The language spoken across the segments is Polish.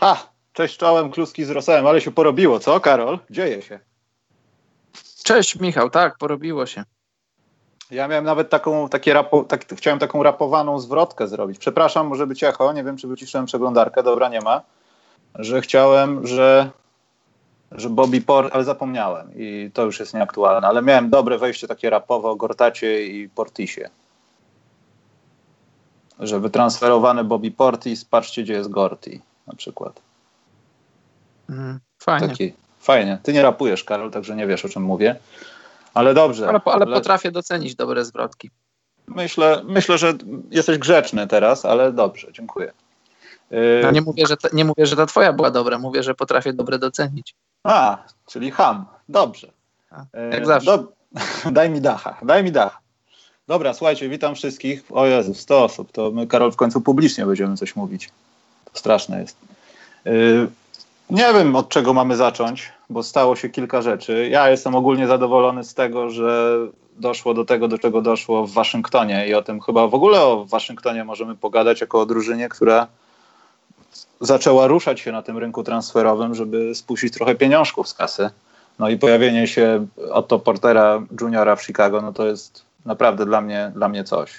Ha! Cześć czołem, kluski z rosołem, ale się porobiło, co Karol? Dzieje się. Cześć Michał, tak, porobiło się. Ja miałem nawet taką, takie rapo, tak, chciałem taką rapowaną zwrotkę zrobić. Przepraszam, może być echo, nie wiem czy wyciszyłem przeglądarkę, dobra, nie ma. Że chciałem, że, że Bobby Port, ale zapomniałem i to już jest nieaktualne, ale miałem dobre wejście takie rapowe o Gortacie i Portisie. Że wytransferowany Bobby Portis, patrzcie gdzie jest Gorti na przykład. Mhm, fajnie. Taki, fajnie. Ty nie rapujesz, Karol, także nie wiesz o czym mówię. Ale dobrze. Ale, ale potrafię docenić dobre zwrotki. Myślę, myślę, że jesteś grzeczny teraz, ale dobrze, dziękuję. No nie, mówię, że ta, nie mówię, że ta twoja była dobra, mówię, że potrafię dobre docenić. A, czyli ham. Dobrze. A, jak zawsze. Daj mi dacha, daj mi dacha. Dobra, słuchajcie, witam wszystkich. O Jezu, 100 osób. To my, Karol, w końcu publicznie będziemy coś mówić. To straszne jest. Nie wiem, od czego mamy zacząć, bo stało się kilka rzeczy. Ja jestem ogólnie zadowolony z tego, że doszło do tego, do czego doszło w Waszyngtonie i o tym chyba w ogóle o Waszyngtonie możemy pogadać jako o drużynie, która zaczęła ruszać się na tym rynku transferowym, żeby spuścić trochę pieniążków z kasy. No i pojawienie się Otto Portera Juniora w Chicago, no to jest naprawdę dla mnie, dla mnie coś.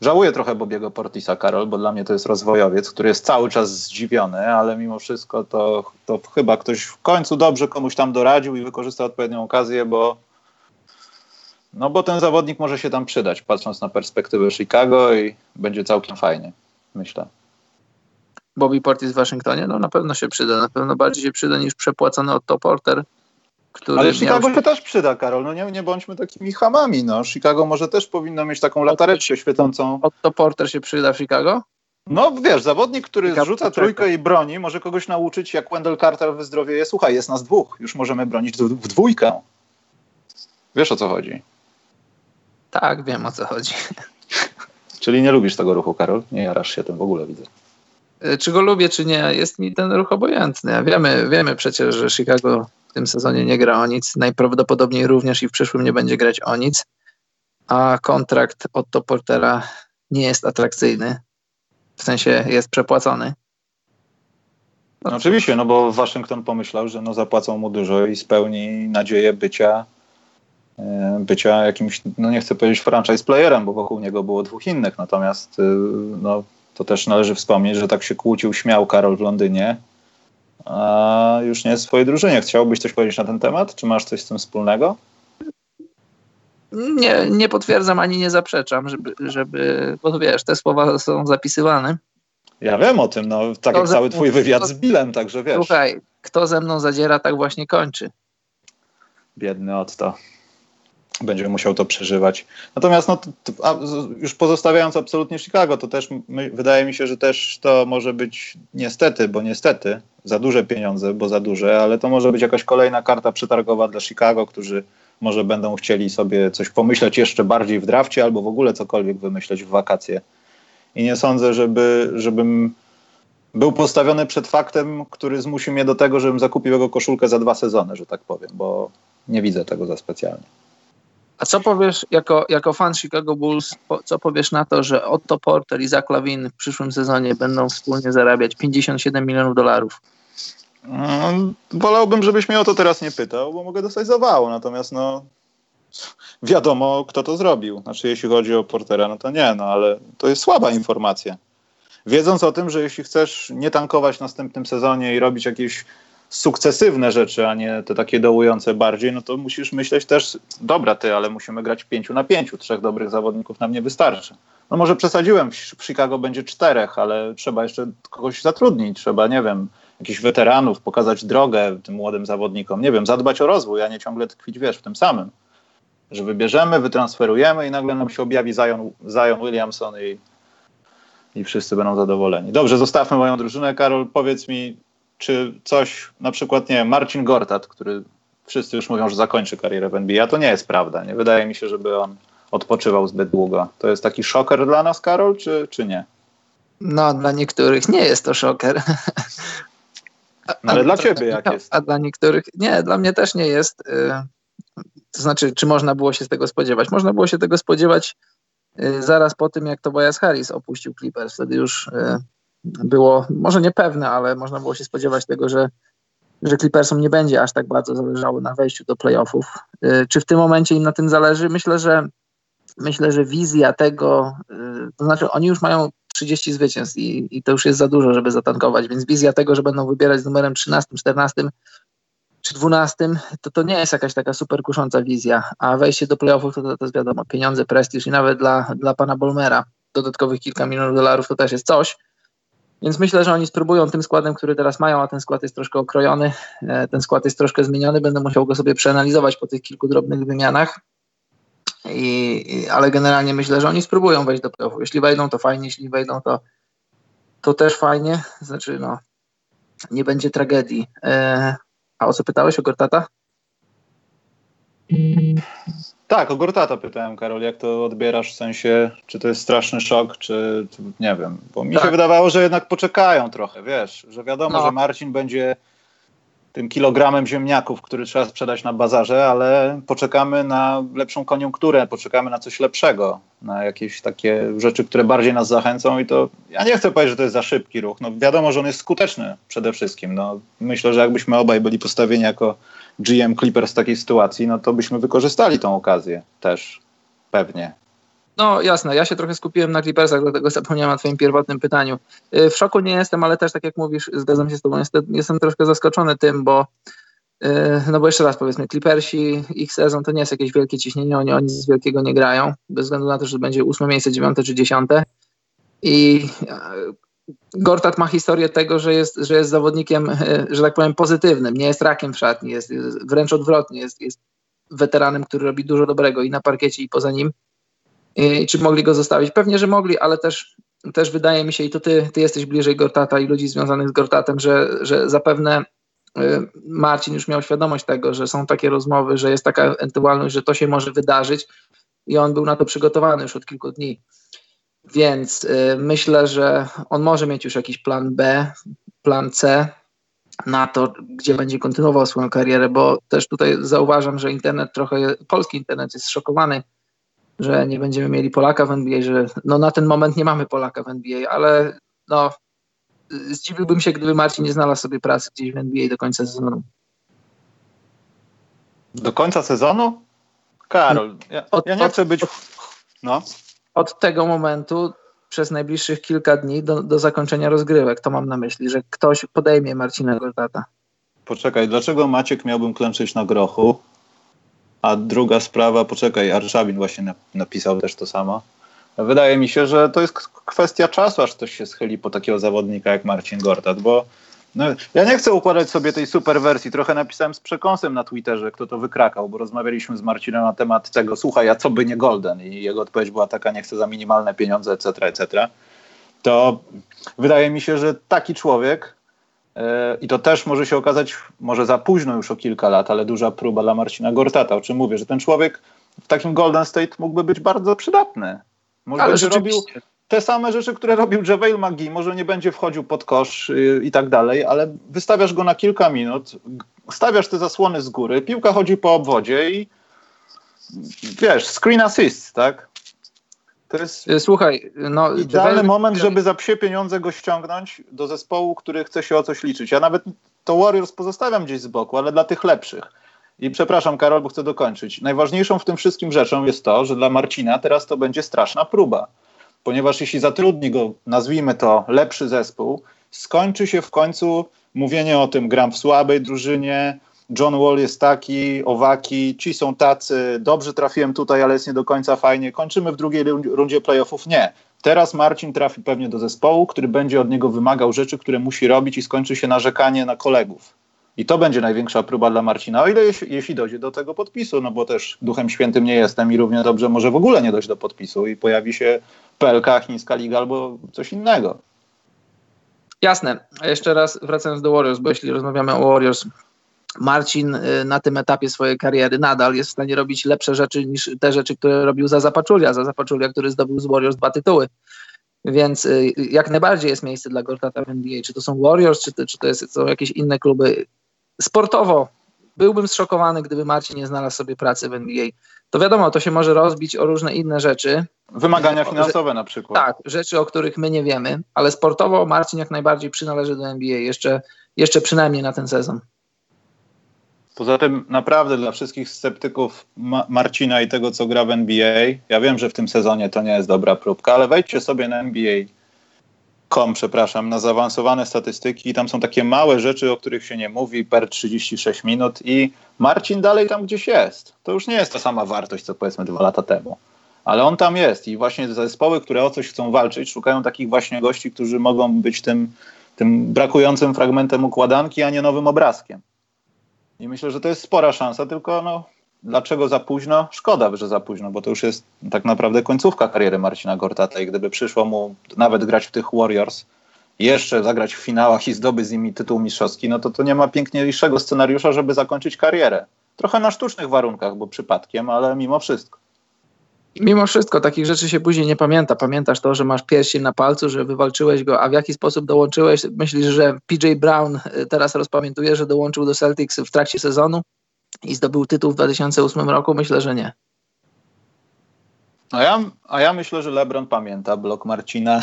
Żałuję trochę Bobiego Portisa, Karol, bo dla mnie to jest rozwojowiec, który jest cały czas zdziwiony, ale mimo wszystko to, to chyba ktoś w końcu dobrze komuś tam doradził i wykorzystał odpowiednią okazję, bo no bo ten zawodnik może się tam przydać, patrząc na perspektywę Chicago i będzie całkiem fajnie, myślę. Bobby Portis w Waszyngtonie? No na pewno się przyda, na pewno bardziej się przyda niż przepłacony Otto Porter. Który Ale Chicago się też przyda, Karol. No nie, nie bądźmy takimi hamami. No. Chicago może też powinno mieć taką latareczkę świecącą. Otto Porter się przyda w Chicago? No wiesz, zawodnik, który Chicago zrzuca trójkę i broni, może kogoś nauczyć, jak Wendell Carter wyzdrowieje. Słuchaj, jest nas dwóch, już możemy bronić w dwójkę. Wiesz o co chodzi? Tak, wiem o co chodzi. Czyli nie lubisz tego ruchu, Karol? Nie jarasz się tym w ogóle, widzę. E, czy go lubię, czy nie, jest mi ten ruch obojętny. Wiemy, wiemy przecież, że Chicago tym sezonie nie gra o nic. Najprawdopodobniej również i w przyszłym nie będzie grać o nic. A kontrakt Otto Portera nie jest atrakcyjny. W sensie jest przepłacony. No, oczywiście, no bo Waszyngton pomyślał, że no zapłacą mu dużo i spełni nadzieję bycia e, bycia jakimś, no nie chcę powiedzieć franchise playerem, bo wokół niego było dwóch innych, natomiast e, no, to też należy wspomnieć, że tak się kłócił, śmiał Karol w Londynie, a już nie jest w swojej drużynie. Chciałbyś coś powiedzieć na ten temat? Czy masz coś z tym wspólnego? Nie, nie potwierdzam ani nie zaprzeczam, żeby, żeby bo wiesz, te słowa są zapisywane. Ja wiem o tym, no tak kto jak cały twój wywiad z Billem, także wiesz. Słuchaj, kto ze mną zadziera, tak właśnie kończy. Biedny Otto będzie musiał to przeżywać. Natomiast no, już pozostawiając absolutnie Chicago, to też my, wydaje mi się, że też to może być niestety, bo niestety za duże pieniądze, bo za duże, ale to może być jakaś kolejna karta przetargowa dla Chicago, którzy może będą chcieli sobie coś pomyśleć jeszcze bardziej w drafcie albo w ogóle cokolwiek wymyśleć w wakacje. I nie sądzę, żeby, żebym był postawiony przed faktem, który zmusi mnie do tego, żebym zakupił jego koszulkę za dwa sezony, że tak powiem, bo nie widzę tego za specjalnie. A co powiesz jako, jako fan Chicago Bulls, co powiesz na to, że Otto Porter i Zach Lavin w przyszłym sezonie będą wspólnie zarabiać 57 milionów dolarów? No, wolałbym, żebyś mnie o to teraz nie pytał, bo mogę dostać zawału, natomiast no wiadomo, kto to zrobił. Znaczy, jeśli chodzi o Portera, no to nie, no ale to jest słaba informacja. Wiedząc o tym, że jeśli chcesz nie tankować w następnym sezonie i robić jakieś sukcesywne rzeczy, a nie te takie dołujące bardziej, no to musisz myśleć też, dobra ty, ale musimy grać pięciu na pięciu, trzech dobrych zawodników nam nie wystarczy. No może przesadziłem, w Chicago będzie czterech, ale trzeba jeszcze kogoś zatrudnić, trzeba, nie wiem, jakichś weteranów, pokazać drogę tym młodym zawodnikom, nie wiem, zadbać o rozwój, a nie ciągle tkwić, wiesz, w tym samym. Że wybierzemy, wytransferujemy i nagle nam się objawi Zion, Zion Williamson i, i wszyscy będą zadowoleni. Dobrze, zostawmy moją drużynę. Karol, powiedz mi, czy coś, na przykład, nie wiem, Marcin Gortat, który wszyscy już mówią, że zakończy karierę w NBA, a to nie jest prawda. Nie wydaje mi się, żeby on odpoczywał zbyt długo. To jest taki szoker dla nas, Karol, czy, czy nie? No, dla niektórych nie jest to szoker. No, ale dla ciebie jak jest? A dla niektórych nie, dla mnie też nie jest. Y, to znaczy, czy można było się z tego spodziewać? Można było się tego spodziewać y, zaraz po tym, jak Tobias Harris opuścił Clippers. Wtedy już y, było, może niepewne, ale można było się spodziewać tego, że, że Clippersom nie będzie aż tak bardzo zależało na wejściu do playoffów. Czy w tym momencie im na tym zależy? Myślę, że myślę, że wizja tego, to znaczy oni już mają 30 zwycięstw i, i to już jest za dużo, żeby zatankować, więc wizja tego, że będą wybierać z numerem 13, 14 czy 12, to to nie jest jakaś taka super kusząca wizja, a wejście do playoffów to, to, to jest wiadomo, pieniądze, prestiż i nawet dla, dla pana Bolmera dodatkowych kilka milionów dolarów to też jest coś, więc myślę, że oni spróbują tym składem, który teraz mają, a ten skład jest troszkę okrojony, e, ten skład jest troszkę zmieniony, będę musiał go sobie przeanalizować po tych kilku drobnych wymianach, i, ale generalnie myślę, że oni spróbują wejść do playoffów. Jeśli wejdą, to fajnie, jeśli wejdą, to, to też fajnie. Znaczy, no, nie będzie tragedii. E, a o co pytałeś? O Gortata? Tak, o Gortata pytałem, Karol, jak to odbierasz, w sensie, czy to jest straszny szok, czy, czy nie wiem, bo mi tak. się wydawało, że jednak poczekają trochę, wiesz, że wiadomo, no. że Marcin będzie tym kilogramem ziemniaków, który trzeba sprzedać na bazarze, ale poczekamy na lepszą koniunkturę, poczekamy na coś lepszego, na jakieś takie rzeczy, które bardziej nas zachęcą i to ja nie chcę powiedzieć, że to jest za szybki ruch. No wiadomo, że on jest skuteczny przede wszystkim. No, myślę, że jakbyśmy obaj byli postawieni jako GM Clippers w takiej sytuacji, no to byśmy wykorzystali tą okazję też pewnie. No jasne, ja się trochę skupiłem na Clippersach, dlatego zapomniałem o twoim pierwotnym pytaniu. Y, w szoku nie jestem, ale też tak jak mówisz, zgadzam się z tobą, jestem, jestem troszkę zaskoczony tym, bo y, no bo jeszcze raz powiedzmy, Clippersi, ich sezon to nie jest jakieś wielkie ciśnienie, oni, oni z wielkiego nie grają, bez względu na to, że będzie ósme miejsce, dziewiąte czy dziesiąte. I Gortat ma historię tego, że jest, że jest zawodnikiem, że tak powiem, pozytywnym, nie jest rakiem w szatni, jest, jest wręcz odwrotnie, jest, jest weteranem, który robi dużo dobrego i na parkiecie i poza nim czy mogli go zostawić? Pewnie, że mogli, ale też, też wydaje mi się, i to ty, ty jesteś bliżej Gortata i ludzi związanych z Gortatem, że, że zapewne y, Marcin już miał świadomość tego, że są takie rozmowy, że jest taka ewentualność, że to się może wydarzyć i on był na to przygotowany już od kilku dni. Więc y, myślę, że on może mieć już jakiś plan B, plan C na to, gdzie będzie kontynuował swoją karierę, bo też tutaj zauważam, że internet trochę, polski internet jest szokowany że nie będziemy mieli Polaka w NBA, że no na ten moment nie mamy Polaka w NBA, ale no zdziwiłbym się, gdyby Marcin nie znalazł sobie pracy gdzieś w NBA do końca sezonu. Do końca sezonu? Karol, ja, ja nie chcę być... No. Od tego momentu przez najbliższych kilka dni do, do zakończenia rozgrywek, to mam na myśli, że ktoś podejmie Marcina Gortata. Poczekaj, dlaczego Maciek miałbym klęczyć na grochu? A druga sprawa, poczekaj, Arszawin właśnie napisał też to samo. Wydaje mi się, że to jest kwestia czasu, aż ktoś się schyli po takiego zawodnika jak Marcin Gortat, bo no, ja nie chcę układać sobie tej super wersji. Trochę napisałem z przekąsem na Twitterze, kto to wykrakał, bo rozmawialiśmy z Marcinem na temat tego, słuchaj, a co by nie Golden? I jego odpowiedź była taka, nie chcę za minimalne pieniądze, etc., etc. To wydaje mi się, że taki człowiek E, I to też może się okazać, może za późno już o kilka lat, ale duża próba dla Marcina Gortata, o czym mówię, że ten człowiek w takim Golden State mógłby być bardzo przydatny. Może będzie robił te same rzeczy, które robił JaVale McGee, może nie będzie wchodził pod kosz i, i tak dalej, ale wystawiasz go na kilka minut, stawiasz te zasłony z góry, piłka chodzi po obwodzie i wiesz, screen assist, tak? To jest y, Słuchaj, no, idealny moment, żeby za psie pieniądze go ściągnąć do zespołu, który chce się o coś liczyć. Ja nawet to Warriors pozostawiam gdzieś z boku, ale dla tych lepszych. I przepraszam, Karol, bo chcę dokończyć. Najważniejszą w tym wszystkim rzeczą jest to, że dla Marcina teraz to będzie straszna próba. Ponieważ jeśli zatrudni go, nazwijmy to, lepszy zespół, skończy się w końcu mówienie o tym, gram w słabej drużynie, John Wall jest taki, owaki, ci są tacy, dobrze trafiłem tutaj, ale jest nie do końca fajnie, kończymy w drugiej rundzie playoffów. Nie. Teraz Marcin trafi pewnie do zespołu, który będzie od niego wymagał rzeczy, które musi robić i skończy się narzekanie na kolegów. I to będzie największa próba dla Marcina, o ile jeśli, jeśli dojdzie do tego podpisu, no bo też duchem świętym nie jestem i równie dobrze może w ogóle nie dojść do podpisu i pojawi się PLK, Chińska Liga albo coś innego. Jasne. Jeszcze raz wracając do Warriors, bo jeśli rozmawiamy o Warriors, Marcin y, na tym etapie swojej kariery nadal jest w stanie robić lepsze rzeczy niż te rzeczy, które robił za Zapaczulia, za Zapaczulia, który zdobył z Warriors dwa tytuły. Więc y, jak najbardziej jest miejsce dla Gortata w NBA. Czy to są Warriors, czy to, czy to jest, są jakieś inne kluby. Sportowo byłbym zszokowany, gdyby Marcin nie znalazł sobie pracy w NBA. To wiadomo, to się może rozbić o różne inne rzeczy. Wymagania finansowe na przykład. Tak, rzeczy, o których my nie wiemy, ale sportowo Marcin jak najbardziej przynależy do NBA, jeszcze, jeszcze przynajmniej na ten sezon. Poza tym naprawdę dla wszystkich sceptyków Ma Marcina i tego, co gra w NBA, ja wiem, że w tym sezonie to nie jest dobra próbka, ale wejdźcie sobie na NBA.com, przepraszam, na zaawansowane statystyki i tam są takie małe rzeczy, o których się nie mówi per 36 minut i Marcin dalej tam gdzieś jest. To już nie jest ta sama wartość, co powiedzmy dwa lata temu. Ale on tam jest i właśnie zespoły, które o coś chcą walczyć, szukają takich właśnie gości, którzy mogą być tym, tym brakującym fragmentem układanki, a nie nowym obrazkiem. I myślę, że to jest spora szansa, tylko no, dlaczego za późno? Szkoda, że za późno, bo to już jest tak naprawdę końcówka kariery Marcina Gortata i gdyby przyszło mu nawet grać w tych Warriors, jeszcze zagrać w finałach i zdobyć z nimi tytuł mistrzowski, no to to nie ma piękniejszego scenariusza, żeby zakończyć karierę. Trochę na sztucznych warunkach, bo przypadkiem, ale mimo wszystko. Mimo wszystko takich rzeczy się później nie pamięta. Pamiętasz to, że masz pierścień na palcu, że wywalczyłeś go, a w jaki sposób dołączyłeś? Myślisz, że PJ Brown y, teraz rozpamiętuje, że dołączył do Celtics w trakcie sezonu i zdobył tytuł w 2008 roku? Myślę, że nie. A ja, a ja myślę, że LeBron pamięta blok Marcina.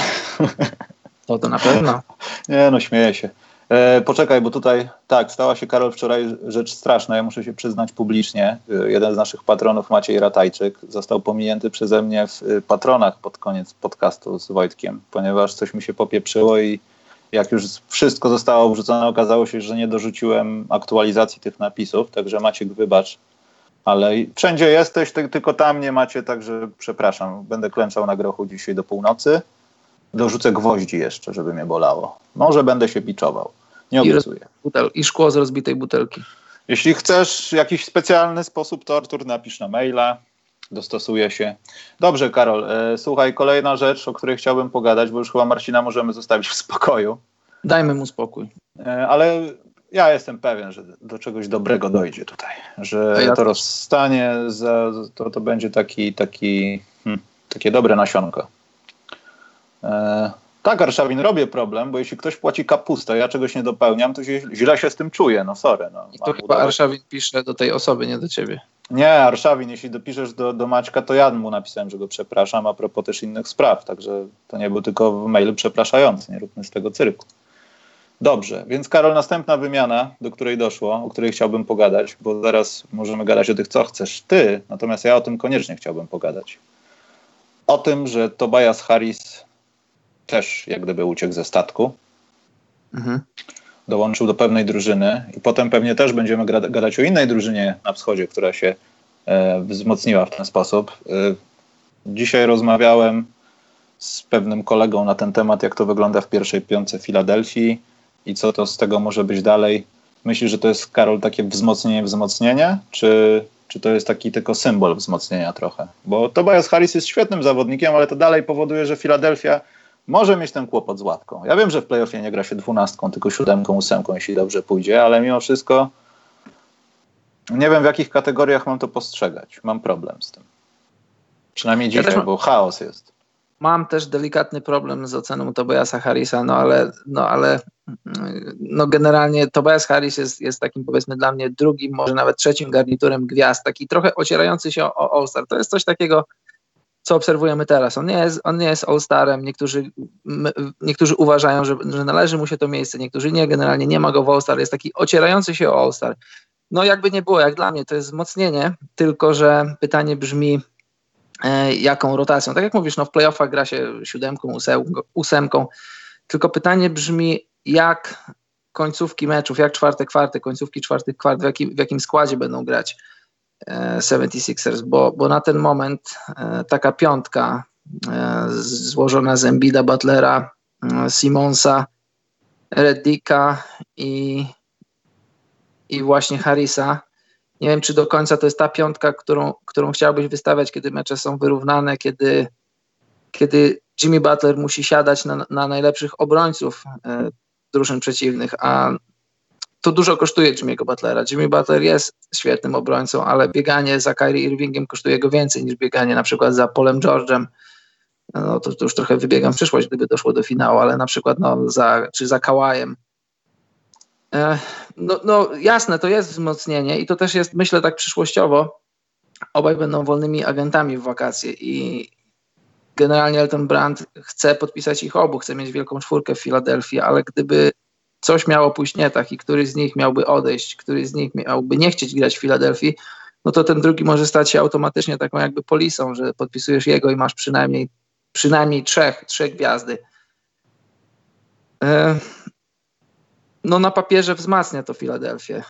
To to na pewno. nie no, śmieję się. E, poczekaj, bo tutaj tak, stała się Karol wczoraj rzecz straszna. Ja muszę się przyznać publicznie. E, jeden z naszych patronów, Maciej Ratajczyk, został pominięty przeze mnie w e, patronach pod koniec podcastu z Wojtkiem, ponieważ coś mi się popieprzyło i jak już wszystko zostało wrzucone, okazało się, że nie dorzuciłem aktualizacji tych napisów, także Maciek wybacz. Ale wszędzie jesteś, ty, tylko tam nie macie, także przepraszam. Będę klęczał na grochu dzisiaj do północy. Dorzucę gwoździ jeszcze, żeby mnie bolało. Może będę się piczował. Nie obiecuję. I, I szkło z rozbitej butelki. Jeśli chcesz jakiś specjalny sposób tortur, napisz na maila. Dostosuję się. Dobrze, Karol. E, słuchaj, kolejna rzecz, o której chciałbym pogadać, bo już chyba Marcina możemy zostawić w spokoju. Dajmy mu spokój. E, ale ja jestem pewien, że do czegoś dobrego dojdzie tutaj. Że ja to rozstanie za, to, to będzie taki, taki, hmm, takie dobre nasionko. E, tak, Arszawin, robię problem, bo jeśli ktoś płaci kapustę, ja czegoś nie dopełniam, to źle się z tym czuję, no sorry. No, I to chyba udawać. Arszawin pisze do tej osoby, nie do ciebie. Nie, Arszawin, jeśli dopiszesz do, do Maćka, to ja mu napisałem, że go przepraszam, a propos też innych spraw, także to nie był tylko mail przepraszający, nie róbmy z tego cyrku. Dobrze, więc Karol, następna wymiana, do której doszło, o której chciałbym pogadać, bo zaraz możemy gadać o tych, co chcesz ty, natomiast ja o tym koniecznie chciałbym pogadać. O tym, że Tobias Harris też jak gdyby uciekł ze statku. Mhm. Dołączył do pewnej drużyny i potem pewnie też będziemy gadać o innej drużynie na wschodzie, która się e, wzmocniła w ten sposób. E, dzisiaj rozmawiałem z pewnym kolegą na ten temat, jak to wygląda w pierwszej piątce Filadelfii i co to z tego może być dalej. Myślisz, że to jest, Karol, takie wzmocnienie, wzmocnienie, czy, czy to jest taki tylko symbol wzmocnienia trochę? Bo Tobias Harris jest świetnym zawodnikiem, ale to dalej powoduje, że Filadelfia może mieć ten kłopot z łatką. Ja wiem, że w playoffie nie gra się dwunastką, tylko siódemką, ósemką, jeśli dobrze pójdzie, ale mimo wszystko nie wiem, w jakich kategoriach mam to postrzegać. Mam problem z tym. Przynajmniej ja dzisiaj, bo chaos jest. Mam też delikatny problem z oceną Tobiasa Harrisa, no ale, no ale no generalnie Tobias Harris jest, jest takim powiedzmy dla mnie drugim, może nawet trzecim garniturem gwiazd, taki trochę ocierający się o, o All-Star. To jest coś takiego, co obserwujemy teraz. On nie jest, on nie jest All-Starem. Niektórzy, niektórzy uważają, że, że należy mu się to miejsce, niektórzy nie. Generalnie nie ma go w All-Star. Jest taki ocierający się o All-Star. No jakby nie było, jak dla mnie to jest wzmocnienie, tylko że pytanie brzmi, e, jaką rotacją. Tak jak mówisz, no w playoffach gra się siódemką, ósemką, tylko pytanie brzmi, jak końcówki meczów, jak czwarte kwarty, końcówki czwartych kwart, w w jakim składzie będą grać 76ers, bo, bo na ten moment e, taka piątka e, złożona z Embida, Butlera, e, Simonsa, Reddicka i, i właśnie Harrisa. Nie wiem, czy do końca to jest ta piątka, którą, którą chciałbyś wystawiać, kiedy mecze są wyrównane, kiedy, kiedy Jimmy Butler musi siadać na, na najlepszych obrońców drużyn przeciwnych, a to dużo kosztuje Jimmy'ego Butlera. Jimmy Butler jest świetnym obrońcą, ale bieganie za Kyrie Irvingiem kosztuje go więcej niż bieganie na przykład za Polem George'em. No to, to już trochę wybiegam w przyszłość, gdyby doszło do finału, ale na przykład no, za, czy za Kałajem. E, no, no jasne, to jest wzmocnienie i to też jest, myślę, tak przyszłościowo. Obaj będą wolnymi agentami w wakacje i generalnie Elton Brand chce podpisać ich obu, chce mieć wielką czwórkę w Filadelfii, ale gdyby coś miało pójść nie tak i któryś z nich miałby odejść, któryś z nich miałby nie chcieć grać w Filadelfii, no to ten drugi może stać się automatycznie taką jakby polisą, że podpisujesz jego i masz przynajmniej, przynajmniej trzech, trzech gwiazdy. E, no na papierze wzmacnia to Filadelfię,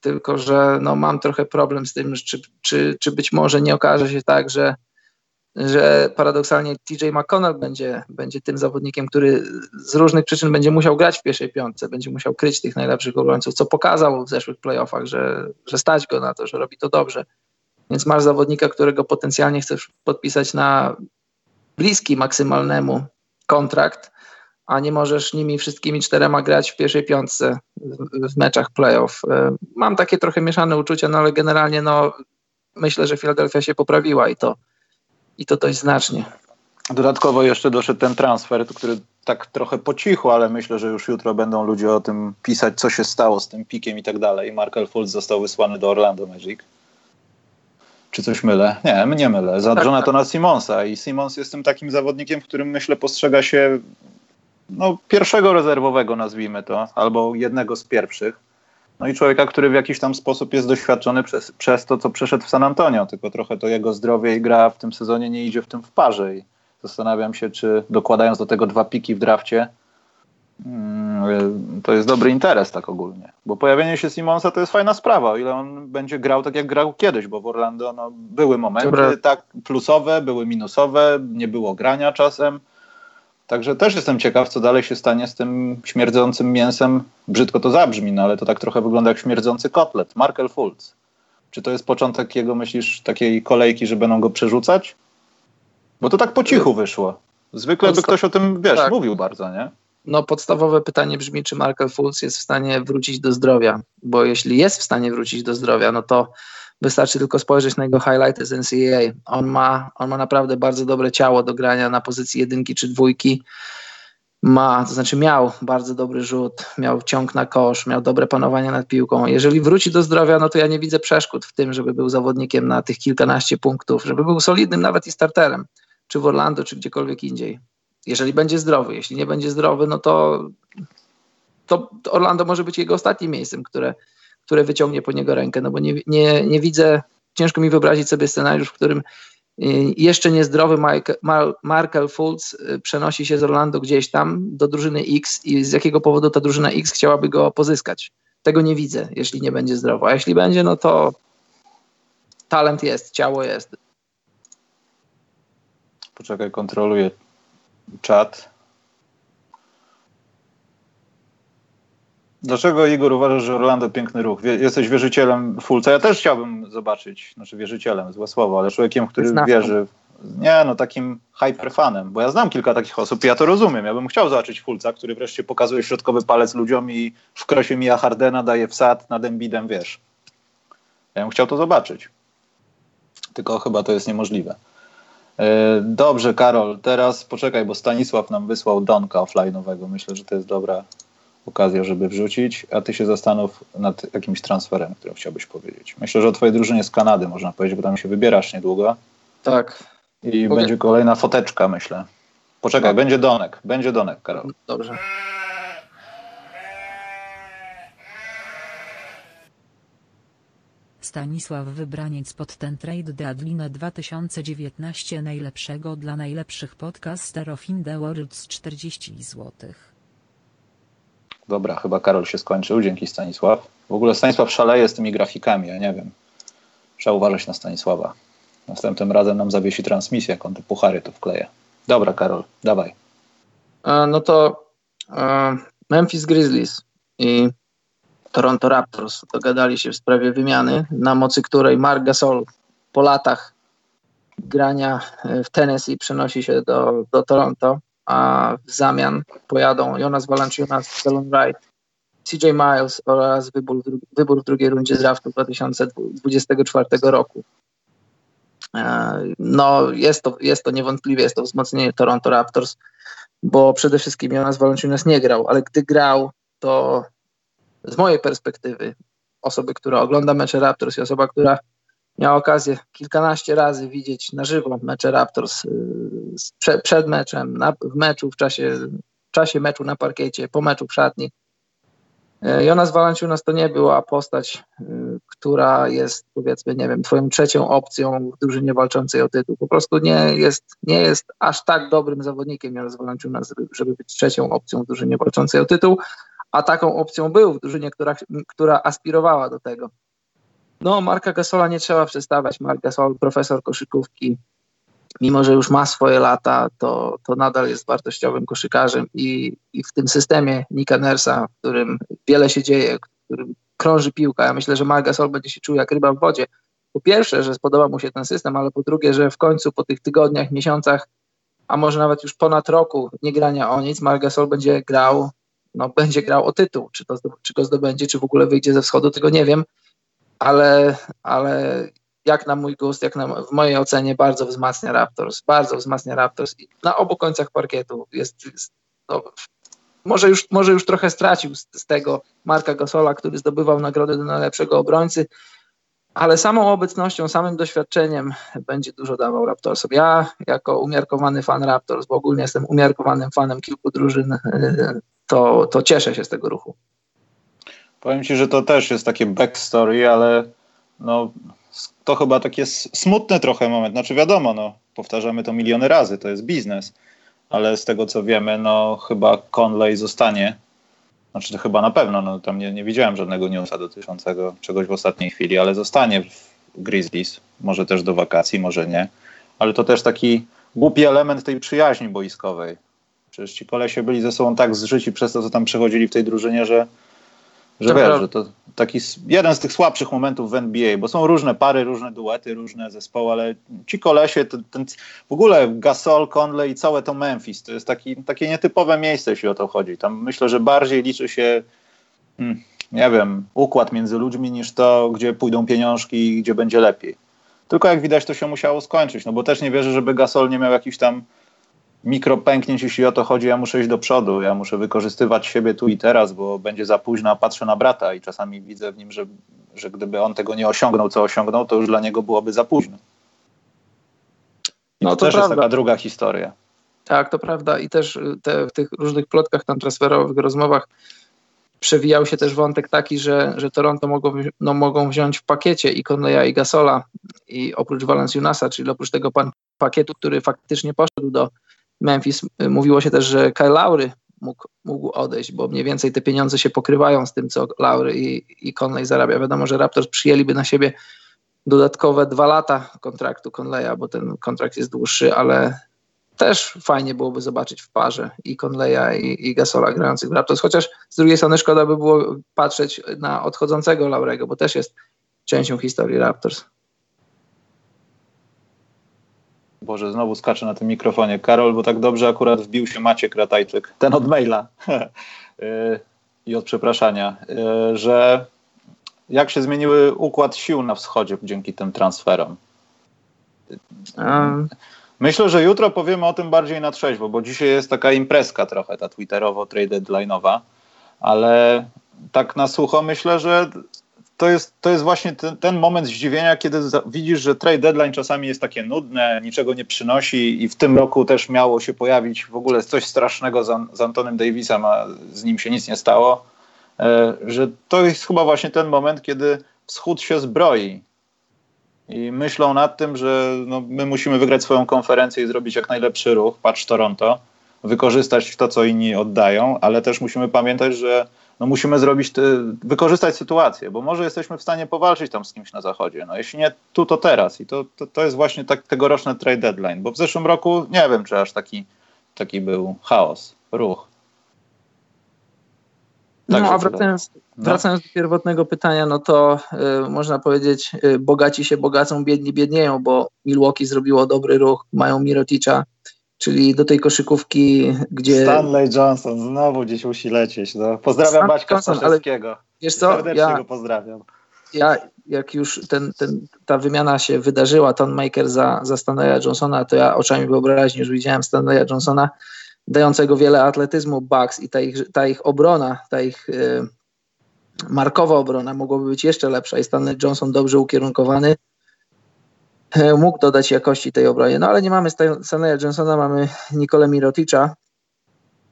tylko że no, mam trochę problem z tym, czy, czy, czy być może nie okaże się tak, że że paradoksalnie TJ McConnell będzie, będzie tym zawodnikiem, który z różnych przyczyn będzie musiał grać w pierwszej piątce, będzie musiał kryć tych najlepszych obrońców, co pokazał w zeszłych playoffach, że, że stać go na to, że robi to dobrze. Więc masz zawodnika, którego potencjalnie chcesz podpisać na bliski maksymalnemu kontrakt, a nie możesz nimi wszystkimi czterema grać w pierwszej piątce w, meczach playoff. E, mam takie trochę mieszane uczucia, no ale generalnie no, myślę, że Filadelfia się poprawiła i to i to dość znacznie. Dodatkowo jeszcze doszedł ten transfer, który tak trochę po cichu, ale myślę, że już jutro będą ludzie o tym pisać, co się stało z tym pikiem i tak dalej. Markel Fultz został wysłany do Orlando Magic. Czy coś mylę? Nie, nie mylę. Za tak, Jonathana tak. Simonsa i Simons jest tym takim zawodnikiem, w którym myślę postrzega się no, pierwszego rezerwowego, nazwijmy to, albo jednego z pierwszych no i człowieka, który w jakiś tam sposób jest doświadczony przez, przez to, co przeszedł w San Antonio, tylko trochę to jego zdrowie i gra w tym sezonie nie idzie w tym w parze i zastanawiam się, czy dokładając do tego dwa piki w drafcie, mm, to jest dobry interes tak ogólnie. Bo pojawienie się Simonsa to jest fajna sprawa, o ile on będzie grał tak jak grał kiedyś, bo w Orlando no, były momenty Dobra. tak plusowe, były minusowe, nie było grania czasem, Także też jestem ciekaw, co dalej się stanie z tym śmierdzącym mięsem. Brzydko to zabrzmi, no ale to tak trochę wygląda jak śmierdzący kotlet. Markel Fultz. Czy to jest początek jego, myślisz, takiej kolejki, że będą go przerzucać? Bo to tak po cichu wyszło. Zwykle by ktoś o tym, wiesz, tak. mówił bardzo, nie? No podstawowe pytanie brzmi, czy Markel Fultz jest w stanie wrócić do zdrowia, bo jeśli jest w stanie wrócić do zdrowia, no to Wystarczy tylko spojrzeć na jego highlighty z NCAA. On ma, on ma naprawdę bardzo dobre ciało do grania na pozycji jedynki czy dwójki. Ma, to znaczy miał bardzo dobry rzut, miał ciąg na kosz, miał dobre panowanie nad piłką. Jeżeli wróci do zdrowia, no to ja nie widzę przeszkód w tym, żeby był zawodnikiem na tych kilkanaście punktów, żeby był solidnym nawet i starterem, czy w Orlando, czy gdziekolwiek indziej. Jeżeli będzie zdrowy, jeśli nie będzie zdrowy, no to, to Orlando może być jego ostatnim miejscem, które, które wyciągnie po niego rękę, no bo nie, nie, nie widzę, ciężko mi wyobrazić sobie scenariusz, w którym y, jeszcze niezdrowy Michael, Markel Fultz y, przenosi się z Orlando gdzieś tam do drużyny X i z jakiego powodu ta drużyna X chciałaby go pozyskać. Tego nie widzę, jeśli nie będzie zdrowo. A jeśli będzie, no to talent jest, ciało jest. Poczekaj, kontroluję czat. Dlaczego Igor uważasz, że Orlando piękny ruch? Jesteś wierzycielem Fulca. Ja też chciałbym zobaczyć, znaczy wierzycielem, złe słowo, ale człowiekiem, który wierzy. Nie, no takim hyperfanem, bo ja znam kilka takich osób i ja to rozumiem. Ja bym chciał zobaczyć Fulca, który wreszcie pokazuje środkowy palec ludziom i w krosie Mija Hardena daje wsad nad Embidem, wiesz. Ja bym chciał to zobaczyć. Tylko chyba to jest niemożliwe. E, dobrze, Karol, teraz poczekaj, bo Stanisław nam wysłał donka offline'owego. Myślę, że to jest dobra okazja, żeby wrzucić, a ty się zastanów nad jakimś transferem, który chciałbyś powiedzieć. Myślę, że o twojej drużynie z Kanady można powiedzieć, bo tam się wybierasz niedługo. Tak. I okay. będzie kolejna foteczka, myślę. Poczekaj, no. będzie Donek, będzie Donek, Karol. Dobrze. Stanisław Wybraniec pod ten trade deadline 2019 najlepszego dla najlepszych podcasterów in the world 40 złotych. Dobra, chyba Karol się skończył. Dzięki Stanisław. W ogóle Stanisław szaleje z tymi grafikami, ja nie wiem. Trzeba uważać na Stanisława. Następnym razem nam zawiesi transmisję, jak on te puchary tu wkleje. Dobra, Karol, dawaj. E, no to e, Memphis Grizzlies i Toronto Raptors dogadali się w sprawie wymiany, na mocy której Mark Gasol po latach grania w Tennessee przenosi się do, do Toronto a w zamian pojadą Jonas Valanciunas, Delon Wright, CJ Miles oraz wybór, wybór w drugiej rundzie draftu 2024 roku. E, no, jest to, jest to niewątpliwie jest to wzmocnienie Toronto Raptors, bo przede wszystkim Jonas Valanciunas nie grał, ale gdy grał, to z mojej perspektywy, osoby, która ogląda mecze Raptors i osoba, która miała okazję kilkanaście razy widzieć na żywo mecze Raptors y, przed, meczem, na, w meczu, w czasie, w czasie meczu na parkiecie, po meczu w szatni, E, Jonas Valanciunas to nie była postać, y, która jest powiedzmy, nie wiem, twoją trzecią opcją w drużynie walczącej o tytuł. Po prostu nie jest, nie jest aż tak dobrym zawodnikiem Jonas Valanciunas, żeby być trzecią opcją w drużynie walczącej o tytuł, a taką opcją był w drużynie, która, która aspirowała do tego. No, Marka Gasola nie trzeba przestawiać. Mark Gasol, profesor koszykówki, mimo że już ma swoje lata, to, to nadal jest wartościowym koszykarzem i, i w tym systemie Nika Nersa, w którym wiele się dzieje, w którym krąży piłka, ja myślę, że Mark Gasol będzie się czuł jak ryba w wodzie. Po pierwsze, że spodoba mu się ten system, ale po drugie, że w końcu po tych tygodniach, miesiącach, a może nawet już ponad roku nie grania o nic, Mark Gasol będzie grał, no będzie grał o tytuł. Czy, to, czy go zdobędzie, czy w ogóle wyjdzie ze wschodu, tego nie wiem, ale, ale jak na mój gust, jak na, w mojej ocenie bardzo wzmacnia Raptors, bardzo wzmacnia Raptors I na obu końcach parkietu jest, jest no, może, już, może już trochę stracił z, z, tego Marka Gasola, który zdobywał nagrodę do najlepszego obrońcy, ale samą obecnością, samym doświadczeniem będzie dużo dawał Raptorsom. Ja jako umiarkowany fan Raptors, bo ogólnie jestem umiarkowanym fanem kilku drużyn, to, to cieszę się z tego ruchu. Powiem Ci, że to też jest takie backstory, ale no, to chyba taki smutny trochę moment. Znaczy wiadomo, no, powtarzamy to miliony razy, to jest biznes, ale z tego co wiemy, no chyba Conley zostanie. Znaczy to chyba na pewno, no tam nie, nie widziałem żadnego newsa dotyczącego czegoś w ostatniej chwili, ale zostanie w Grizzlies, może też do wakacji, może nie. Ale to też taki głupi element tej przyjaźni boiskowej. Przecież ci kolesie byli ze sobą tak zżyci przez to, co tam przechodzili w tej drużynie, że że wiesz, że to taki jeden z tych słabszych momentów w NBA, bo są różne pary, różne duety, różne zespoły, ale ci kolesie, ten, ten, w ogóle Gasol, Conley i całe to Memphis, to jest taki, takie nietypowe miejsce, jeśli o to chodzi. Tam myślę, że bardziej liczy się, hmm, nie wiem, układ między ludźmi niż to, gdzie pójdą pieniążki i gdzie będzie lepiej. Tylko jak widać, to się musiało skończyć, no bo też nie wierzę, żeby Gasol nie miał jakichś tam mikropęknięć, jeśli o to chodzi, ja muszę iść do przodu, ja muszę wykorzystywać siebie tu i teraz, bo będzie za późno, a patrzę na brata i czasami widzę w nim, że, że gdyby on tego nie osiągnął, co osiągnął, to już dla niego byłoby za późno. I no to, to też prawda. jest taka druga historia. Tak, to prawda i też te, w tych różnych plotkach tam transferowych, rozmowach przewijał się też wątek taki, że, że Toronto mogą, no, mogą wziąć w pakiecie i Conleya i Gasola i oprócz Valenciunasa, czyli oprócz tego pan, pakietu, który faktycznie poszedł do Memphis. Y, mówiło się też, że Kyle Lowry mógł, mógł odejść, bo mniej więcej te pieniądze się pokrywają z tym, co Lowry i, i Conley zarabia. Wiadomo, że Raptors przyjęliby na siebie dodatkowe dwa lata kontraktu Conleya, bo ten kontrakt jest dłuższy, ale też fajnie byłoby zobaczyć w parze i Conleya i, i Gasola grających w Raptors, chociaż z drugiej strony szkoda by było patrzeć na odchodzącego Laurego, bo też jest częścią historii Raptors. Boże, znowu skaczę na tym mikrofonie. Karol, bo tak dobrze akurat wbił się Maciek Ratajczyk, ten od maila y, i od przepraszania, y, że jak się zmieniły układ sił na wschodzie dzięki tym transferom. Um. Myślę, że jutro powiemy o tym bardziej na trzeźwo, bo dzisiaj jest taka imprezka trochę, ta twitterowo-trade deadline'owa, ale tak na sucho myślę, że to jest, to jest właśnie ten, ten moment zdziwienia, kiedy widzisz, że trade deadline czasami jest takie nudne, niczego nie przynosi i w tym roku też miało się pojawić w ogóle coś strasznego z, z Antonem Davisem, a z nim się nic nie stało, e, że to jest chyba właśnie ten moment, kiedy wschód się zbroi i myślą nad tym, że no, my musimy wygrać swoją konferencję i zrobić jak najlepszy ruch, patrz Toronto, wykorzystać to, co inni oddają, ale też musimy pamiętać, że no musimy zrobić, wykorzystać sytuację, bo może jesteśmy w stanie powalczyć tam z kimś na zachodzie. No jeśli nie tu, to teraz. I to, to, to jest właśnie tak tegoroczny trade deadline, bo w zeszłym roku nie wiem, czy aż taki, taki był chaos, ruch. Tak no a wracając, no. wracając do pierwotnego pytania, no to y, można powiedzieć, y, bogaci się bogacą, biedni biednieją, bo Milwaukee zrobiło dobry ruch, mają Miroticza, czyli do tej koszykówki, gdzie... Stanley Johnson, znowu gdzieś musi lecieć. No. Pozdrawiam Stanley Baćka Staszewskiego. Wiesz co, Serdecznie ja, go pozdrawiam. Ja, jak już ten, ten, ta wymiana się wydarzyła, Ton Maker za, za Stanleya Johnsona, to ja oczami wyobraźni już widziałem Stanleya Johnsona, dającego wiele atletyzmu Bucks i ta ich, ta ich obrona, ta ich y, markowa obrona mogłaby być jeszcze lepsza i Stanley Johnson dobrze ukierunkowany E, mógł dodać jakości tej obronie. No ale nie mamy Stanleya Johnsona, mamy Nikolę Miroticza,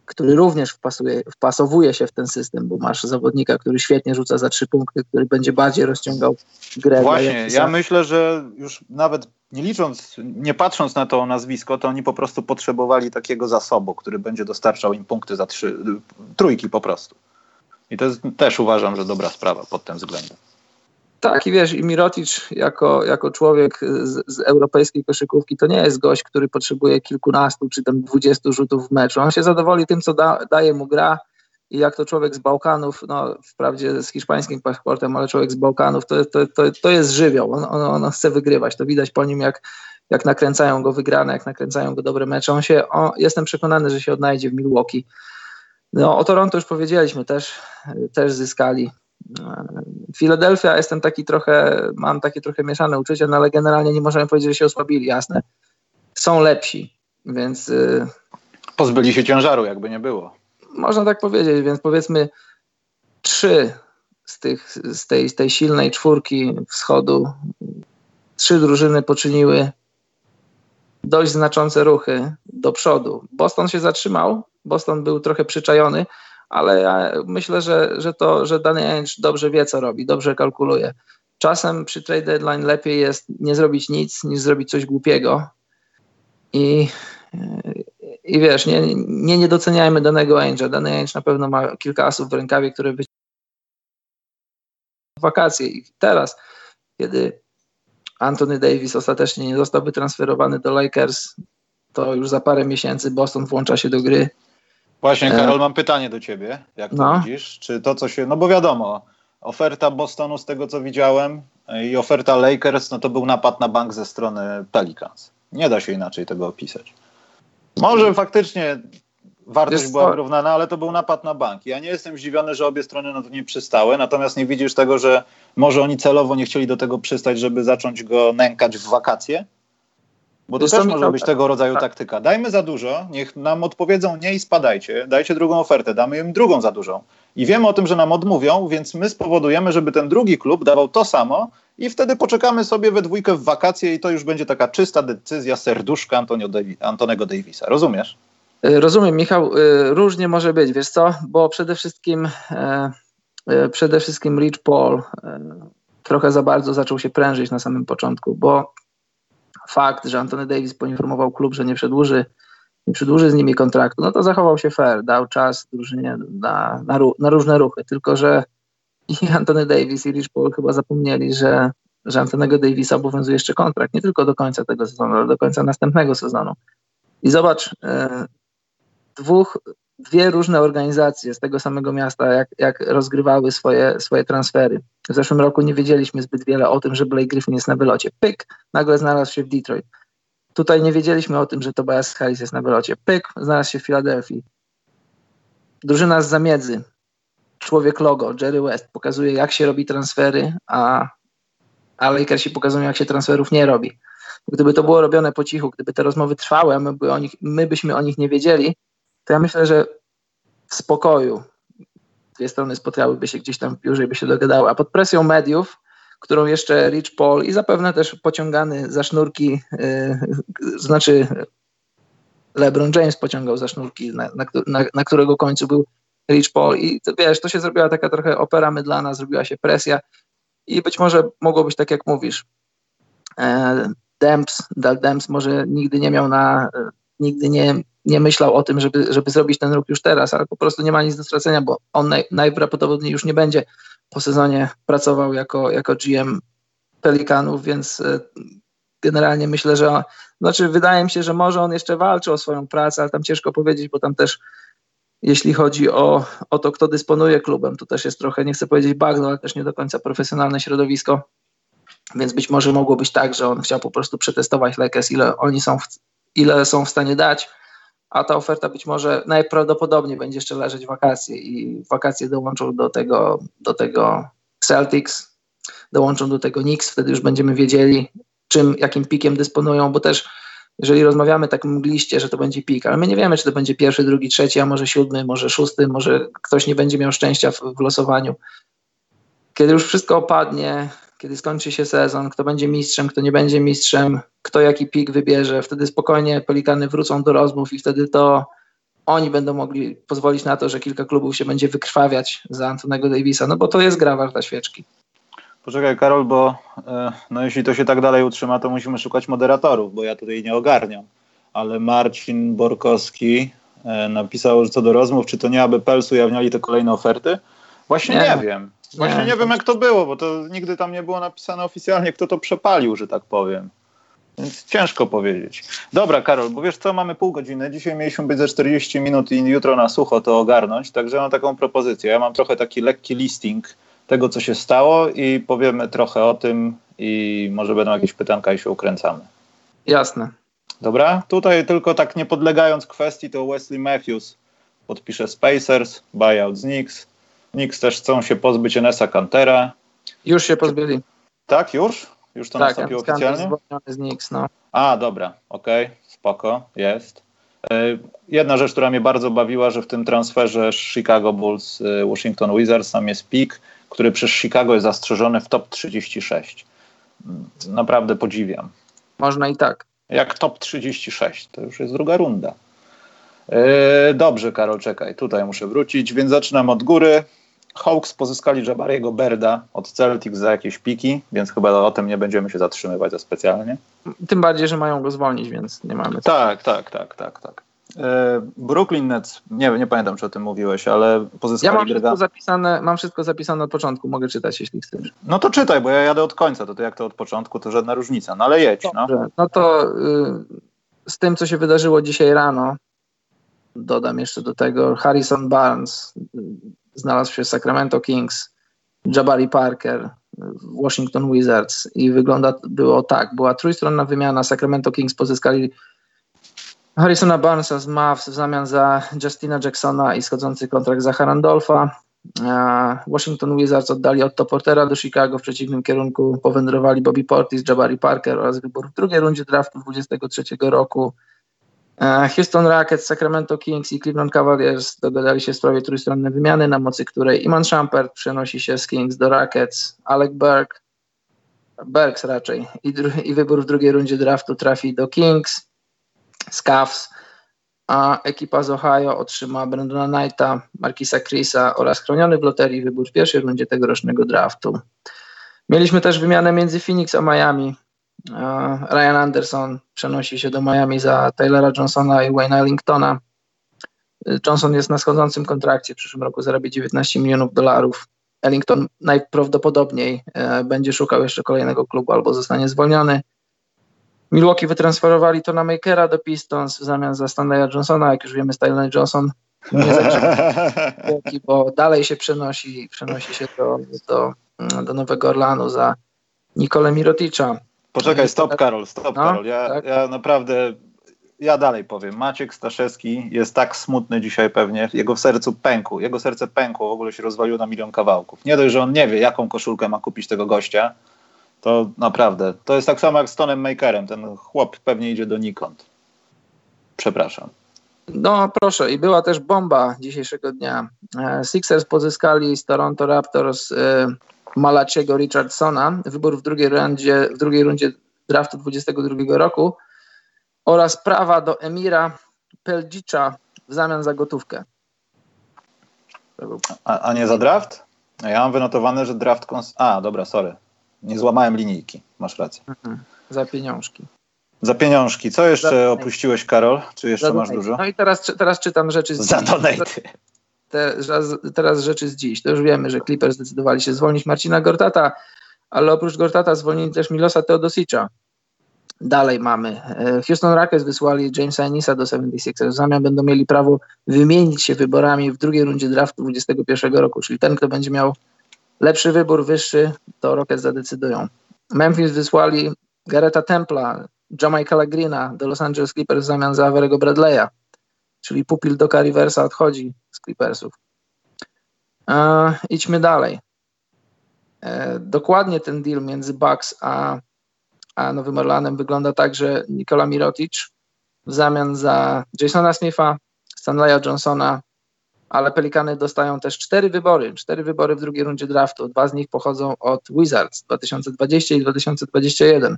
który również wpasuje, wpasowuje się w ten system, bo masz zawodnika, który świetnie rzuca za trzy punkty, który będzie bardziej rozciągał grę. Właśnie, ja myślę, że już nawet nie licząc, nie patrząc na to nazwisko, to oni po prostu potrzebowali takiego zasobu, który będzie dostarczał im punkty za trzy, trójki po prostu. I to jest też uważam, że dobra sprawa pod tym względem. Tak, i wiesz, i Mirotic jako, jako człowiek z, z, europejskiej koszykówki to nie jest gość, który potrzebuje kilkunastu czy tam dwudziestu rzutów w meczu. On się zadowoli tym, co da, daje mu gra i jak to człowiek z Bałkanów, no wprawdzie z hiszpańskim paszportem, ale człowiek z Bałkanów, to, to, to, to jest żywioł. On, on, on, chce wygrywać. To widać po nim, jak, jak nakręcają go wygrane, jak nakręcają go dobre mecze. On się, on, jestem przekonany, że się odnajdzie w Milwaukee. No, o Toronto już powiedzieliśmy, też, też zyskali Filadelfia jestem taki trochę, mam takie trochę mieszane uczucia, no ale generalnie nie możemy powiedzieć, że się osłabili, jasne. Są lepsi, więc... Y, Pozbyli się ciężaru, jakby nie było. Można tak powiedzieć, więc powiedzmy trzy z, tych, z, tej, z tej silnej czwórki wschodu, trzy drużyny poczyniły dość znaczące ruchy do przodu. Boston się zatrzymał, Boston był trochę przyczajony, ale ja myślę, że, że, to, że Danny Ainge dobrze wie, co robi, dobrze kalkuluje. Czasem przy trade deadline lepiej jest nie zrobić nic, niż zrobić coś głupiego. I, i wiesz, nie, nie, nie danego Ainge'a. Dany Ainge na pewno ma kilka asów w rękawie, które być wakacje. I teraz, kiedy Anthony Davis ostatecznie nie został wytransferowany do Lakers, to już za parę miesięcy Boston włącza się do gry Właśnie, e, Karol, mam pytanie do ciebie. Jak to no. widzisz? Czy to, co się. No bo wiadomo, oferta Bostonu, z tego co widziałem, e, i oferta Lakers, no to był napad na bank ze strony Pelicans. Nie da się inaczej tego opisać. Może faktycznie wartość była wyrównana, ale to był napad na bank. Ja nie jestem zdziwiony, że obie strony na to nie przystały, natomiast nie widzisz tego, że może oni celowo nie chcieli do tego przystać, żeby zacząć go nękać w wakacje? Bo to też może być tego rodzaju tak. taktyka. Dajmy za dużo, niech nam odpowiedzą nie i spadajcie, dajcie drugą ofertę, damy im drugą za dużą. I wiemy o tym, że nam odmówią, więc my spowodujemy, żeby ten drugi klub dawał to samo i wtedy poczekamy sobie we dwójkę w wakacje i to już będzie taka czysta decyzja serduszka Antonio Davi Antonego Davisa. Rozumiesz? E, rozumiem, Michał. E, różnie może być, wiesz co? Bo przede wszystkim e, przede wszystkim Rich Paul trochę za bardzo zaczął się prężyć na samym początku, bo fakt, że Antony Davis poinformował klub, że nie przedłuży, nie przedłuży z nimi kontraktu, no to zachował się fair, dał czas drużynie na, na, na różne ruchy, tylko że i Antony Davis i Rich Paul chyba zapomnieli, że, że Antonego Davisa obowiązuje jeszcze kontrakt, nie tylko do końca tego sezonu, ale do końca następnego sezonu. I zobacz, e, dwóch dwie różne organizacje z tego samego miasta, jak, jak rozgrywały swoje, swoje transfery. W zeszłym roku nie wiedzieliśmy zbyt wiele o tym, że Blake Griffin jest na wylocie. Pyk, nagle znalazł się w Detroit. Tutaj nie wiedzieliśmy o tym, że Tobias Harris jest na wylocie. Pyk, znalazł się w Filadelfii. Drużyna z zamiedzy, człowiek logo, Jerry West, pokazuje jak się robi transfery, a, a Lakersi pokazują jak się transferów nie robi. Gdyby to było robione po cichu, gdyby te rozmowy trwały, my, by o nich, my byśmy o nich nie wiedzieli, to ja myślę, że w spokoju dwie strony spotkałyby się gdzieś tam w biurze i by się dogadały, a pod presją mediów, którą jeszcze Rich Paul i zapewne też pociągany za sznurki, yy, znaczy LeBron James pociągał za sznurki, na, na, na, którego końcu był Rich Paul i to, wiesz, to się zrobiła taka trochę opera mydlana, zrobiła się presja i być może mogło być tak, jak mówisz. E, Demps, Dal Demps może nigdy nie miał na, nigdy nie nie myślał o tym, żeby, żeby zrobić ten ruch już teraz, ale po prostu nie ma nic do stracenia, bo on naj, najprawdopodobniej już nie będzie po sezonie pracował jako, jako GM Pelikanów, więc e, generalnie myślę, że znaczy wydaje mi się, że może on jeszcze walczy o swoją pracę, ale tam ciężko powiedzieć, bo tam też jeśli chodzi o, o to, kto dysponuje klubem, to też jest trochę, nie chcę powiedzieć bagno, ale też nie do końca profesjonalne środowisko, więc być może mogło być tak, że on chciał po prostu przetestować Lakers, ile oni są w, ile są w stanie dać, a ta oferta być może najprawdopodobniej będzie jeszcze leżeć wakacje i wakacje dołączą do tego, do tego Celtics, dołączą do tego Knicks, wtedy już będziemy wiedzieli, czym, jakim pikiem dysponują, bo też jeżeli rozmawiamy tak mgliście, że to będzie pik, ale my nie wiemy, czy to będzie pierwszy, drugi, trzeci, a może siódmy, może szósty, może ktoś nie będzie miał szczęścia w, w losowaniu. Kiedy już wszystko opadnie, kiedy skończy się sezon, kto będzie mistrzem, kto nie będzie mistrzem, kto jaki pik wybierze, wtedy spokojnie Pelikany wrócą do rozmów i wtedy to oni będą mogli pozwolić na to, że kilka klubów się będzie wykrwawiać za Antonego Davisa, no bo to jest gra warta świeczki. Poczekaj Karol, bo e, no jeśli to się tak dalej utrzyma, to musimy szukać moderatorów, bo ja tutaj nie ogarniam. Ale Marcin Borkowski e, napisał, że co do rozmów, czy to nie aby Pels ujawniali te kolejne oferty? Właśnie nie, nie wiem. Właśnie nie. wiem jak to było, bo to nigdy tam nie było napisane oficjalnie, kto to przepalił, że tak powiem. Więc ciężko powiedzieć. Dobra, Karol, bo wiesz co, mamy pół godziny. Dzisiaj mieliśmy być ze 40 minut i jutro na sucho to ogarnąć, także mam taką propozycję. Ja mam trochę taki lekki listing tego, co się stało i powiemy trochę o tym i może będą jakieś pytanka i się ukręcamy. Jasne. Dobra, tutaj tylko tak nie podlegając kwestii, to Wesley Matthews podpisze Spacers, buyout z Knicks. Knicks też chcą się pozbyć Enesa Cantera. Już się pozbyli. Tak, już? Już to tak, nastąpiło oficjalnie? z Knicks, no. A, dobra, okej, okay, spoko, jest. E, jedna rzecz, która mnie bardzo bawiła, że w tym transferze Chicago Bulls, e, Washington Wizards, tam jest pik, który przez Chicago jest zastrzeżony w top 36. Naprawdę podziwiam. Można i tak. Jak top 36, to już jest druga runda. Yy, dobrze, Karol, czekaj, tutaj muszę wrócić, więc zaczynam od góry. Hawks pozyskali Jabariego Berda od Celtics za jakieś piki, więc chyba o tym nie będziemy się zatrzymywać za specjalnie. Tym bardziej, że mają go zwolnić, więc nie mamy. Tak, tak, tak, tak, tak. E, Brooklyn Nets, nie, nie pamiętam, czy o tym mówiłeś, ale pozyskali Ja mam wszystko, zapisane, mam wszystko zapisane od początku, mogę czytać, jeśli chcesz. No to czytaj, bo ja jadę od końca, to, to jak to od początku, to żadna różnica, no ale jedź. No, no to y, z tym, co się wydarzyło dzisiaj rano, dodam jeszcze do tego, Harrison Barnes znalazł się Sacramento Kings, Jabari Parker Washington Wizards i wygląda było tak, była trójstronna wymiana, Sacramento Kings pozyskali Harrisona Barnesa z Mavs w zamian za Justina Jacksona i schodzący kontrakt za Harandolfa. Washington Wizards oddali Otto Portera do Chicago, w przeciwnym kierunku powędrowali Bobby Portis, Jabari Parker oraz wybór w drugiej rundzie draftu 23 roku. Houston Rockets, Sacramento Kings i Cleveland Cavaliers dogadali się w sprawie trójstronnej wymiany, na mocy której Iman Shumpert przenosi się z Kings do Rockets, Alec Burke, Burks raczej, i, i wybór w drugiej rundzie draftu trafi do Kings. Scavs, a ekipa z Ohio otrzyma Brandona Knighta, Markisa Chrisa oraz chroniony w loterii wybór w pierwszej rundzie tegorocznego draftu. Mieliśmy też wymianę między Phoenix a Miami. Ryan Anderson przenosi się do Miami za Taylora Johnsona i Wayne Ellingtona. Johnson jest na schodzącym kontrakcie, w przyszłym roku zarabia 19 milionów dolarów. Ellington najprawdopodobniej e, będzie szukał jeszcze kolejnego klubu albo zostanie zwolniony. Milwaukee wytransferowali to na Makera do Pistons w zamian za Stanleya Johnsona. Jak już wiemy, Stanley Johnson nie Milwaukee, bo dalej się przenosi, przenosi się do, do, do Nowego Orlanu za Nikolę Miroticza. Poczekaj, stop Karol, stop no, Karol. Ja, tak? ja naprawdę, ja dalej powiem. Maciek Staszewski jest tak smutny dzisiaj pewnie, jego w sercu pękł, jego serce pękło, w ogóle się rozwaliło na milion kawałków. Nie dość, że on nie wie, jaką koszulkę ma kupić tego gościa, to naprawdę, to jest tak samo jak z Tonem Makerem. Ten chłop pewnie idzie do Nikont. Przepraszam. No proszę, i była też bomba dzisiejszego dnia. E, Sixers pozyskali z Toronto Raptors e, Malaciego Richardsona, wybór w drugiej, rundzie, w drugiej rundzie draftu 22 roku oraz prawa do Emira Peldzicza w zamian za gotówkę. A, a nie za draft? Ja mam wynotowane, że draft... Kons- a, dobra, sorry. Nie złamałem linijki, masz rację. Mhm. Za pieniążki. Za pieniążki. Co jeszcze opuściłeś, Karol? Czy jeszcze masz dużo? No i teraz, teraz czytam rzeczy z Za donaty. Teraz, teraz rzeczy z dziś. To już wiemy, że Clippers zdecydowali się zwolnić Marcina Gortata, ale oprócz Gortata zwolnili też Milosa Teodosicza. Dalej mamy. E, Houston Rockets wysłali Jamesa Enisa do 76ers. W zamian będą mieli prawo wymienić się wyborami w drugiej rundzie draftu 2021 roku, czyli ten, kto będzie miał lepszy wybór, wyższy, to Rockets zadecydują. Memphis wysłali Gareta Templa, Jamaicala Greena do Los Angeles Clippers w zamian za Averego Bradley'a, czyli pupil do Riversa odchodzi z Clippersów. E, idźmy dalej. E, dokładnie ten deal między Bucks a, a Nowym Orlanem wygląda tak, że Nikola Mirotic w zamian za Jasona Smitha, Stanleya Johnsona, ale Pelikany dostają też cztery wybory, cztery wybory w drugiej rundzie draftu. Dwa z nich pochodzą od Wizards 2020 i 2021.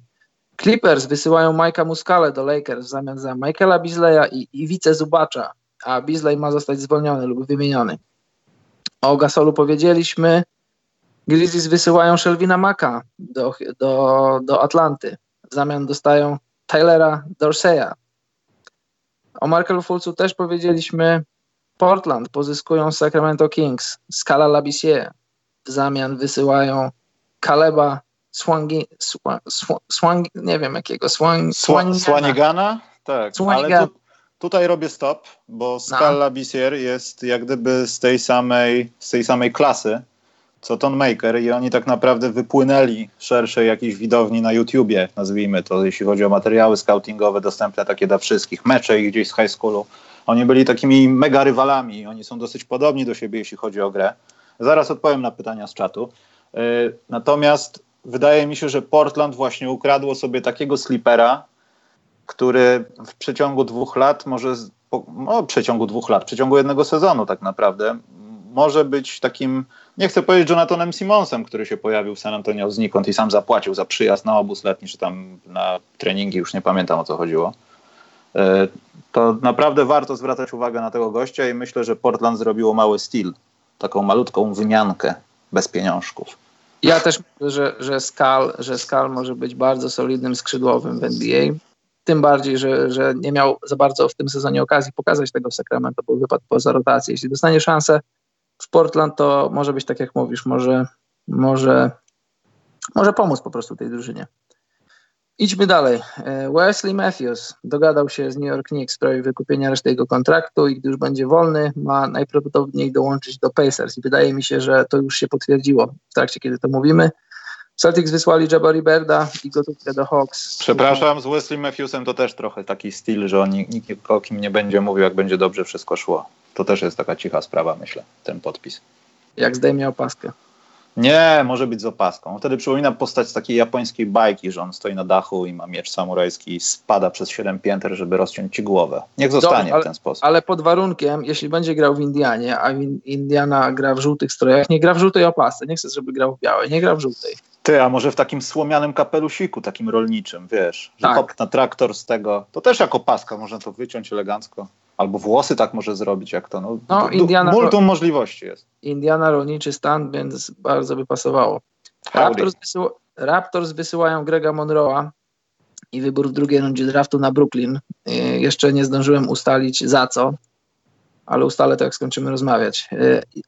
Clippers wysyłają Mike'a Muscale do Lakers w zamian za Michaela Beasleya i Iwice Zubacza, a Beasley ma zostać zwolniony lub wymieniony. O Gasolu powiedzieliśmy. Grizzlies wysyłają Shelvina Maka do, do, do Atlanty. W zamian dostają Tylera Dorseya. O Markel Fulcu też powiedzieliśmy. Portland pozyskują Sacramento Kings, Scala Labissiere. W zamian wysyłają Kaleba Swangi, Swan, Swan, nie wiem jakiego, Swan, Swanigana. Swanigana? Tak, ale tu, tutaj robię stop, bo Scala no. Labissiere jest jak gdyby z tej samej, z tej samej klasy, co Ton Maker i oni tak naprawdę wypłynęli szerszej jakiejś widowni na YouTubie, nazwijmy to, jeśli chodzi o materiały scoutingowe dostępne takie dla wszystkich, mecze ich gdzieś z high schoolu. Oni byli takimi mega rywalami, oni są dosyć podobni do siebie, jeśli chodzi o grę. Zaraz odpowiem na pytania z czatu. Yy, natomiast wydaje mi się, że Portland właśnie ukradło sobie takiego slipera, który w przeciągu dwóch lat może, no w przeciągu dwóch lat, w przeciągu jednego sezonu tak naprawdę, może być takim, nie chcę powiedzieć Jonathanem Simonsem, który się pojawił w San Antonio znikąd i sam zapłacił za przyjazd na obóz letni, czy tam na treningi, już nie pamiętam o co chodziło. E, to naprawdę warto zwracać uwagę na tego gościa i myślę, że Portland zrobiło mały styl, taką malutką wymiankę bez pieniążków. Ja też myślę, że, że, Skal, że Skal może być bardzo solidnym skrzydłowym w NBA. Tym bardziej, że, że nie miał za bardzo w tym sezonie okazji pokazać tego w bo wypadł poza rotację. Jeśli dostanie szansę w Portland, to może być tak jak mówisz, może, może, może pomóc po prostu tej drużynie. Idźmy dalej. E, Wesley Matthews dogadał się z New York Knicks w sprawie wykupienia reszty jego kontraktu i gdy już będzie wolny, ma najprawdopodobniej dołączyć do Pacers. I wydaje mi się, że to już się potwierdziło w trakcie, kiedy to mówimy. Celtics wysłali Jabari Berda i gotówkę do Hawks. Przepraszam, z Wesley Matthewsem to też trochę taki styl, że on nikt o kim nie będzie mówił, jak będzie dobrze wszystko szło. To też jest taka cicha sprawa, myślę, ten podpis. Jak zdejmie opaskę. Nie, może być z opaską. Wtedy przypomina postać z takiej japońskiej bajki, że on stoi na dachu i ma miecz samurajski i spada przez siedem pięter, żeby rozciąć ci głowę. Niech zostanie ale, w ten sposób. Ale pod warunkiem, jeśli będzie grał w Indianie, a Indiana gra w żółtych strojach, nie gra w żółtej opasce. Nie chcę, żeby grał w białej, nie gra w żółtej. Ty, a może w takim słomianym kapelusiku, takim rolniczym, wiesz, że tak. hop na traktor z tego, to też jako paska można to wyciąć elegancko. Albo włosy tak może zrobić, jak to. No, no Indiana, multum możliwości jest. Indiana rolniczy stan, więc bardzo by pasowało. Raptors, wysyła, Raptors wysyłają Grega Monroe'a i wybór w drugiej rundzie draftu na Brooklyn. Jeszcze nie zdążyłem ustalić za co, ale ustalę to, jak skończymy rozmawiać.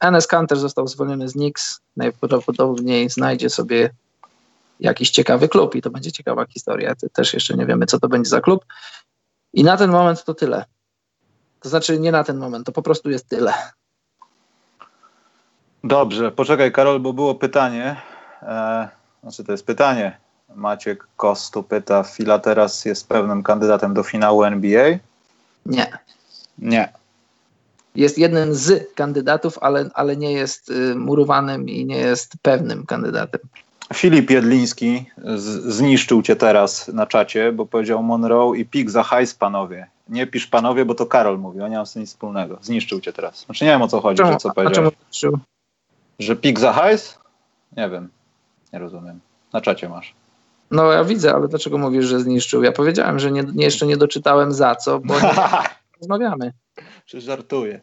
Enes Kanter został zwolniony z Knicks. Najprawdopodobniej znajdzie sobie jakiś ciekawy klub i to będzie ciekawa historia. Też jeszcze nie wiemy, co to będzie za klub. I na ten moment to tyle. To znaczy nie na ten moment, to po prostu jest tyle. Dobrze, poczekaj Karol, bo było pytanie. E, znaczy to jest pytanie. Maciek Kostu pyta, Fila teraz jest pewnym kandydatem do finału NBA? Nie. Nie. Jest jednym z kandydatów, ale, ale nie jest y, murowanym i nie jest pewnym kandydatem. Filip Jedliński z, zniszczył cię teraz na czacie, bo powiedział Monroe i pik za hajs, panowie. Nie pisz panowie, bo to Karol mówi, on nie ma z tym nic wspólnego. Zniszczył cię teraz. Znaczy nie wiem o co chodzi, czemu, że co powiedziałeś. Czemu że pik za hajs? Nie wiem. Nie rozumiem. Na czacie masz. No ja widzę, ale dlaczego mówisz, że zniszczył? Ja powiedziałem, że nie, jeszcze nie doczytałem za co, bo nie rozmawiamy. Czy żartuję.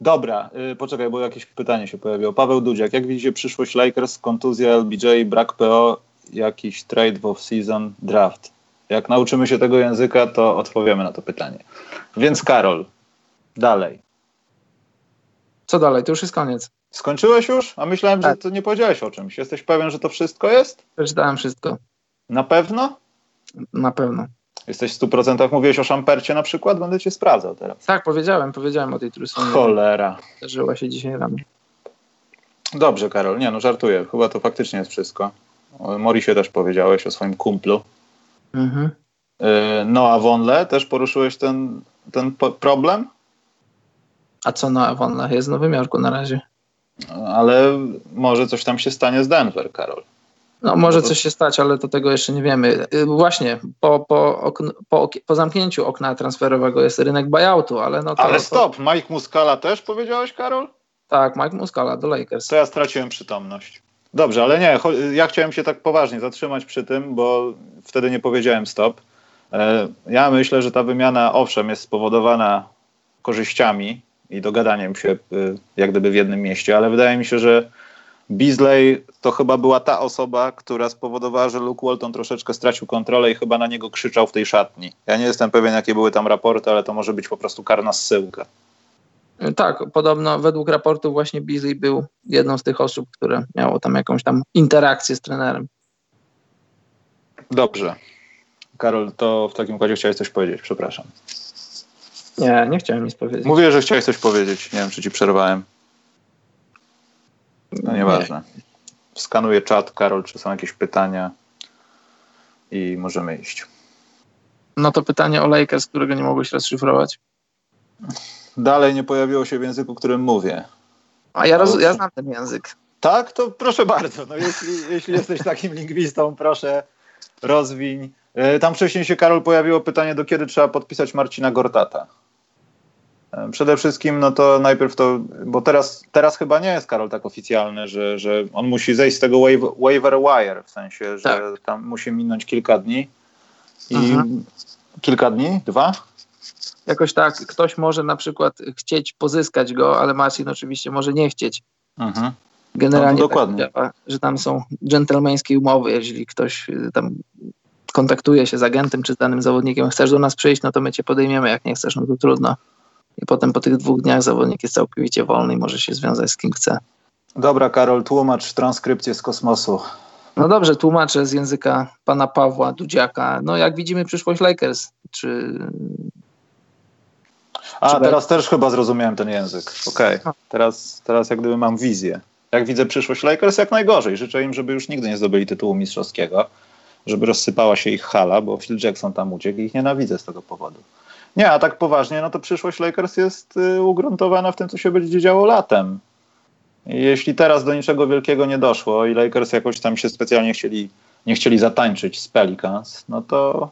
Dobra, yy, poczekaj, bo jakieś pytanie się pojawiło. Paweł Dudziak, jak widzicie przyszłość Lakers, kontuzja LBJ, brak PO, jakiś trade w off-season, draft? Jak nauczymy się tego języka, to odpowiemy na to pytanie. Więc Karol, dalej. Co dalej? To już jest koniec. Skończyłeś już? A myślałem, tak. że to nie powiedziałeś o czymś. Jesteś pewien, że to wszystko jest? Przeczytałem wszystko. Na pewno? Na pewno. Jesteś w 100% mówiłeś o szampercie na przykład? Będę cię sprawdzał teraz. Tak, powiedziałem, powiedziałem o tej trusonie. Cholera. Zdarzyła się dzisiaj rano. Dobrze, Karol. Nie, no żartuję. Chyba to faktycznie jest wszystko. O Morisie też powiedziałeś o swoim kumplu. Mhm. Noah Vonle, też poruszyłeś ten, ten problem? A co Noah Vonle? Jest w Nowym Jorku na razie. Ale może coś tam się stanie z Denver, Karol. No może coś się stać, ale to tego jeszcze nie wiemy. Y, właśnie, po, po, okn, po, po zamknięciu okna transferowego jest rynek buyoutu, ale no to, Ale stop, Mike Muscala też powiedziałeś, Karol? Tak, Mike Muscala do Lakers. To ja straciłem przytomność. Dobrze, ale nie, ja chciałem się tak poważnie zatrzymać przy tym, bo wtedy nie powiedziałem stop. E, ja myślę, że ta wymiana owszem jest spowodowana korzyściami i dogadaniem się y, jak gdyby w jednym mieście, ale wydaje mi się, że Beasley to chyba była ta osoba, która spowodowała, że Luke Walton troszeczkę stracił kontrolę i chyba na niego krzyczał w tej szatni. Ja nie jestem pewien, jakie były tam raporty, ale to może być po prostu karna zsyłka. Tak, podobno według raportu właśnie Beasley był jedną z tych osób, które miało tam jakąś tam interakcję z trenerem. Dobrze. Karol, to w takim układzie chciałeś coś powiedzieć, przepraszam. Nie, nie chciałem nic powiedzieć. Mówię, że chciałeś coś powiedzieć. Nie wiem, czy ci przerwałem. No nieważne. Nie. Skanuję czat, Karol, czy są jakieś pytania i możemy iść. No to pytanie o Lakers, którego nie mogłeś rozszyfrować. Dalej nie pojawiło się w języku, którym mówię. A ja, roz, ja znam ten język. Tak? To proszę bardzo. No jeśli, jeśli jesteś takim lingwistą, proszę rozwiń. E, tam wcześniej się, Karol, pojawiło pytanie, do kiedy trzeba podpisać Marcina Gortata. E, przede wszystkim, no to najpierw to, bo teraz, teraz chyba nie jest Karol tak oficjalny, że, że on musi zejść z tego waiver, waiver wire, w sensie, że tak. tam musi minąć kilka dni. I mhm. kilka dni? Dwa? Jakoś tak, ktoś może na przykład chcieć pozyskać go, ale Marcin oczywiście może nie chcieć. Mhm. Generalnie no dokładnie. Tak działa, że tam są dżentelmeńskie umowy, jeżeli ktoś y, tam kontaktuje się z agentem czy z danym zawodnikiem, chcesz do nas przyjść, no to my cię podejmiemy, jak nie chcesz, no to trudno i potem po tych dwóch dniach zawodnik jest całkowicie wolny i może się związać z kim chce. Dobra, Karol, tłumacz transkrypcję z kosmosu. No dobrze, tłumaczę z języka pana Pawła Dudziaka. No jak widzimy przyszłość Lakers, czy... A, teraz też chyba zrozumiałem ten język. Okej, okay. teraz, teraz jak gdyby mam wizję. Jak widzę przyszłość Lakers, jak najgorzej. Życzę im, żeby już nigdy nie zdobyli tytułu mistrzowskiego, żeby rozsypała się ich hala, bo Phil Jackson tam uciekł i ich nienawidzę z tego powodu. Nie, a tak poważnie, no to przyszłość Lakers jest y, ugruntowana w tym, co się będzie działo latem. Jeśli teraz do niczego wielkiego nie doszło i Lakers jakoś tam się specjalnie chcieli, nie chcieli zatańczyć z Pelicans, no to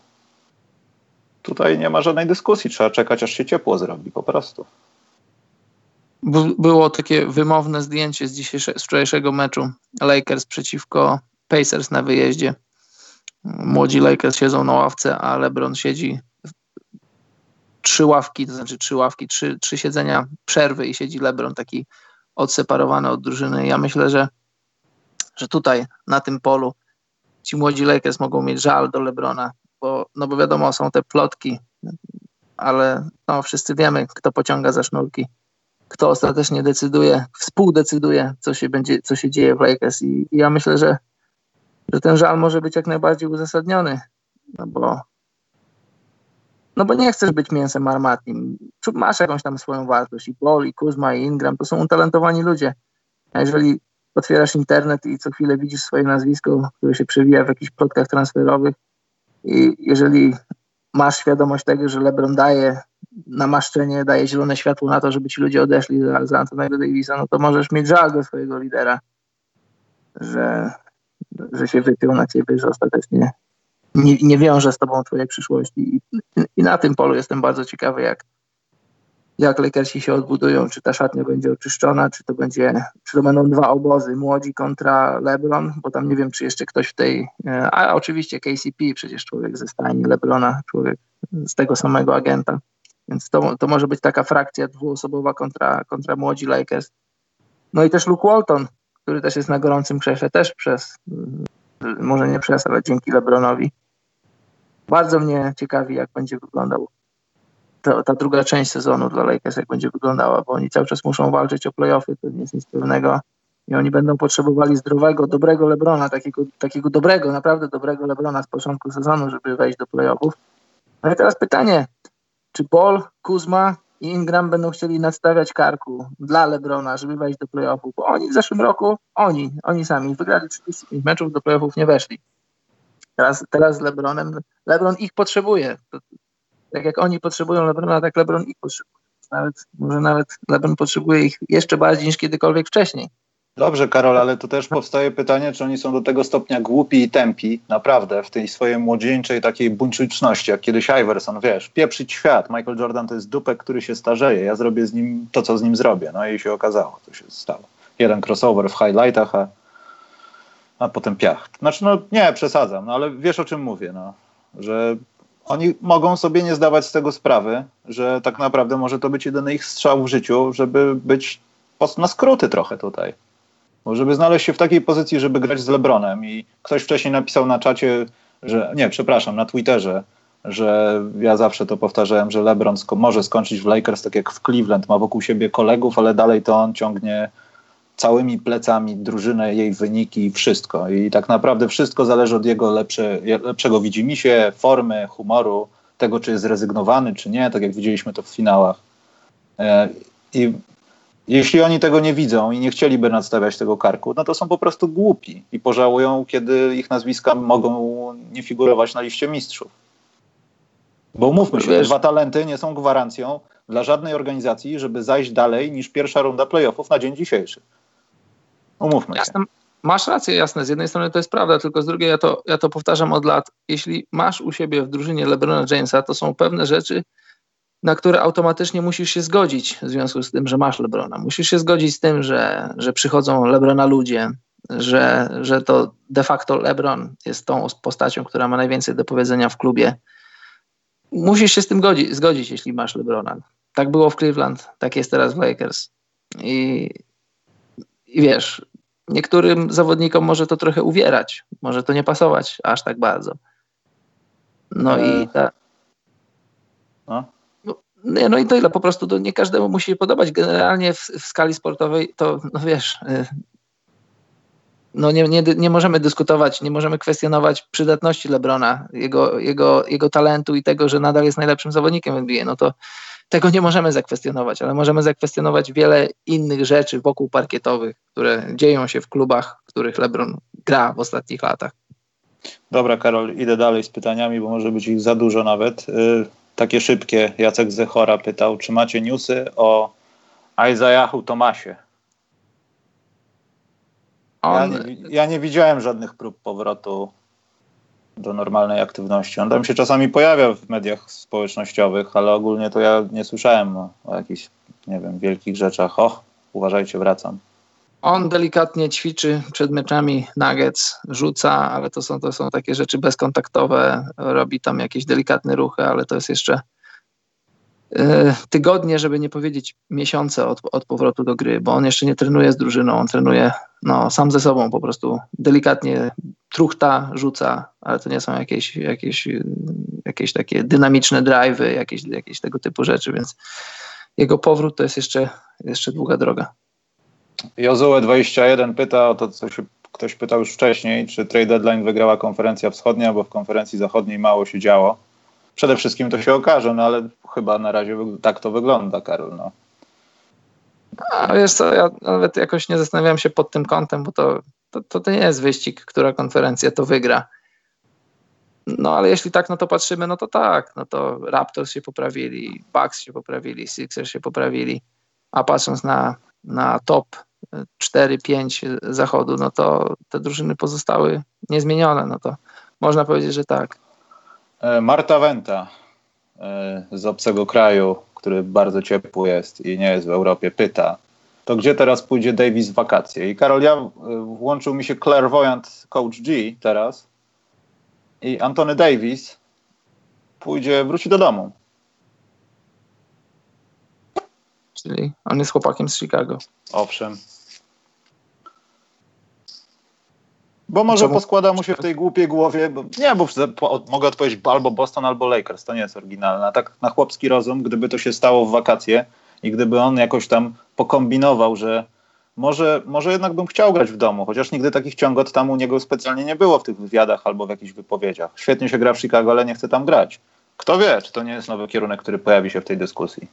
tutaj nie ma żadnej dyskusji. Trzeba czekać, aż się ciepło zrobi po prostu. Było takie wymowne zdjęcie z, dzisiejszego, z wczorajszego meczu Lakers przeciwko Pacers na wyjeździe. Młodzi Lakers siedzą na ławce, a LeBron siedzi trzy ławki, to znaczy trzy ławki, trzy, trzy siedzenia przerwy i siedzi LeBron taki odseparowany od drużyny. Ja myślę, że, że tutaj na tym polu ci młodzi Lakers mogą mieć żal do LeBrona, bo, no bo wiadomo, są te plotki, ale no, wszyscy wiemy, kto pociąga za sznurki, kto ostatecznie decyduje, współdecyduje, co się, będzie, co się dzieje w Lakers i, i ja myślę, że, że ten żal może być jak najbardziej uzasadniony, no bo no bo nie chcesz być mięsem armatnim. Masz jakąś tam swoją wartość. I Paul, i Kuzma, i Ingram to są utalentowani ludzie. A jeżeli otwierasz internet i co chwilę widzisz swoje nazwisko, które się przewija w jakichś plotkach transferowych i jeżeli masz świadomość tego, że LeBron daje namaszczenie, daje zielone światło na to, żeby ci ludzie odeszli za, za Antonego Davisa, no to możesz mieć żal do swojego lidera, że, że się wypiął na ciebie, że ostatecznie nie, nie wiąże z tobą twojej przyszłości. I, I, na tym polu jestem bardzo ciekawy, jak, jak Lakersi się odbudują, czy ta szatnia będzie oczyszczona, czy to będzie, czy to będą dwa obozy, młodzi kontra LeBron, bo tam nie wiem, czy jeszcze ktoś w tej, e, a oczywiście KCP, przecież człowiek ze stajni LeBrona, człowiek z tego samego agenta, więc to, to może być taka frakcja dwuosobowa kontra, kontra młodzi Lakers. No i też Luke Walton, który też jest na gorącym krześle, też przez, może nie przez, ale dzięki LeBronowi bardzo mnie ciekawi, jak będzie wyglądał ta, ta, druga część sezonu dla Lakers, jak będzie wyglądała, bo oni cały czas muszą walczyć o playoffy, to nie jest nic pewnego i oni będą potrzebowali zdrowego, dobrego Lebrona, takiego, takiego dobrego, naprawdę dobrego Lebrona z początku sezonu, żeby wejść do playoffów. No i teraz pytanie, czy Paul, Kuzma i Ingram będą chcieli nadstawiać karku dla Lebrona, żeby wejść do playoffów, bo oni w zeszłym roku, oni, oni sami wygrali 35 meczów, do playoffów nie weszli. Teraz, teraz z LeBronem, LeBron ich potrzebuje. Tak jak oni potrzebują LeBrona, tak LeBron ich potrzebuje. Nawet, może nawet LeBron potrzebuje ich jeszcze bardziej niż kiedykolwiek wcześniej. Dobrze, Karol, ale tu też powstaje pytanie, czy oni są do tego stopnia głupi i tępi, naprawdę, w tej swojej młodzieńczej takiej buńczuczności, jak kiedyś Iverson, wiesz, pieprzyć świat. Michael Jordan to jest dupek, który się starzeje. Ja zrobię z nim to, co z nim zrobię. No i się okazało, co się stało. Jeden crossover w highlightach, a, a potem piach. Znaczy, no nie, przesadzam, no ale wiesz, o czym mówię, no, że oni mogą sobie nie zdawać z tego sprawy, że tak naprawdę może to być jedyny ich strzał w życiu, żeby być na skróty trochę tutaj. Bo żeby znaleźć się w takiej pozycji, żeby grać z Lebronem i ktoś wcześniej napisał na czacie, że nie, przepraszam, na Twitterze, że ja zawsze to powtarzałem, że LeBron sko może skończyć w Lakers tak jak w Cleveland, ma wokół siebie kolegów, ale dalej to on ciągnie całymi plecami drużynę, jej wyniki wszystko. I tak naprawdę wszystko zależy od jego lepsze, lepszego widzimisię, formy, humoru, tego czy jest zrezygnowany, czy nie, tak jak widzieliśmy to w finałach. E, I jeśli oni tego nie widzą i nie chcieliby nadstawiać tego karku, no to są po prostu głupi i pożałują, kiedy ich nazwiska mogą nie figurować na liście mistrzów. Bo umówmy się, Wiesz, dwa talenty nie są gwarancją dla żadnej organizacji, żeby zajść dalej niż pierwsza runda playoffów na dzień dzisiejszy. Umówmy jasne. Masz rację, jasne. Z jednej strony to jest prawda, tylko z drugiej ja to, ja to powtarzam od lat. Jeśli masz u siebie w drużynie LeBrona Jamesa, to są pewne rzeczy, na które automatycznie musisz się zgodzić w związku z tym, że masz Lebrona. Musisz się zgodzić z tym, że, że przychodzą Lebrona ludzie, że, że to de facto Lebron jest tą postacią, która ma najwięcej do powiedzenia w klubie. Musisz się z tym godzić, zgodzić, jeśli masz Lebrona. Tak było w Cleveland, tak jest teraz w Lakers. I, i wiesz, niektórym zawodnikom może to trochę uwierać, może to nie pasować aż tak bardzo. No i e. ta, no. No, no i tyle, po prostu to nie każdemu musi się podobać. Generalnie w, w skali sportowej to, no wiesz, y, no nie, nie, nie możemy dyskutować, nie możemy kwestionować przydatności Lebrona, jego, jego, jego talentu i tego, że nadal jest najlepszym zawodnikiem w NBA. No to tego nie możemy zakwestionować, ale możemy zakwestionować wiele innych rzeczy wokół parkietowych, które dzieją się w klubach, w których LeBron gra w ostatnich latach. Dobra, Karol, idę dalej z pytaniami, bo może być ich za dużo nawet. Y, takie szybkie. Jacek Zechora pytał, czy macie newsy o Isaiahu Tomasie? On... Ja, nie, ja nie widziałem żadnych prób powrotu do normalnej aktywności. On tam się czasami pojawia w mediach społecznościowych, ale ogólnie to ja nie słyszałem o, o jakichś, nie wiem, wielkich rzeczach. Och, uważajcie, wracam. On delikatnie ćwiczy przed meczami nuggets, rzuca, ale to są, to są takie rzeczy bezkontaktowe. Robi tam jakieś delikatne ruchy, ale to jest jeszcze e, tygodnie, żeby nie powiedzieć miesiące od, od powrotu do gry, bo on jeszcze nie trenuje z drużyną, on trenuje no, sam ze sobą po prostu delikatnie truchta, rzuca, ale to nie są jakieś, jakieś, jakieś takie dynamiczne drive'y, jakieś, jakieś tego typu rzeczy, więc jego powrót to jest jeszcze, jeszcze długa droga. Jozue21 pyta o to, co się ktoś pytał już wcześniej, czy trade deadline wygrała konferencja wschodnia, bo w konferencji zachodniej mało się działo. Przede wszystkim to się okaże, no ale chyba na razie tak to wygląda, Karol. No. A wiesz co, ja nawet jakoś nie zastanawiam się pod tym kątem, bo to, to, to nie jest wyścig, która konferencja to wygra. No ale jeśli tak, no to patrzymy, no to tak, no to Raptors się poprawili, Bucks się poprawili, Sixers się poprawili, a patrząc na, na top 4-5 zachodu, no to te drużyny pozostały niezmienione, no to można powiedzieć, że tak. E, Marta Wenta e, z obcego kraju, który bardzo ciepły jest i nie jest w Europie, pyta, to gdzie teraz pójdzie Davis w wakacje? I Karol, ja e, włączył mi się clairvoyant Coach G teraz i Antony Davis pójdzie, wróci do domu. Czyli on jest chłopakiem z Chicago. Owszem. Bo może Czemu? poskłada mu się w tej głupiej głowie, bo, nie, bo mogę odpowiedzieć albo Boston, albo Lakers, to nie jest oryginalne. A tak na chłopski rozum, gdyby to się stało w wakacje i gdyby on jakoś tam pokombinował, że może, może jednak bym chciał grać w domu, chociaż nigdy takich ciągot tam u niego specjalnie nie było w tych wywiadach albo w jakichś wypowiedziach. Świetnie się gra w Chicago, ale nie chce tam grać. Kto wie, czy to nie jest nowy kierunek, który pojawi się w tej dyskusji.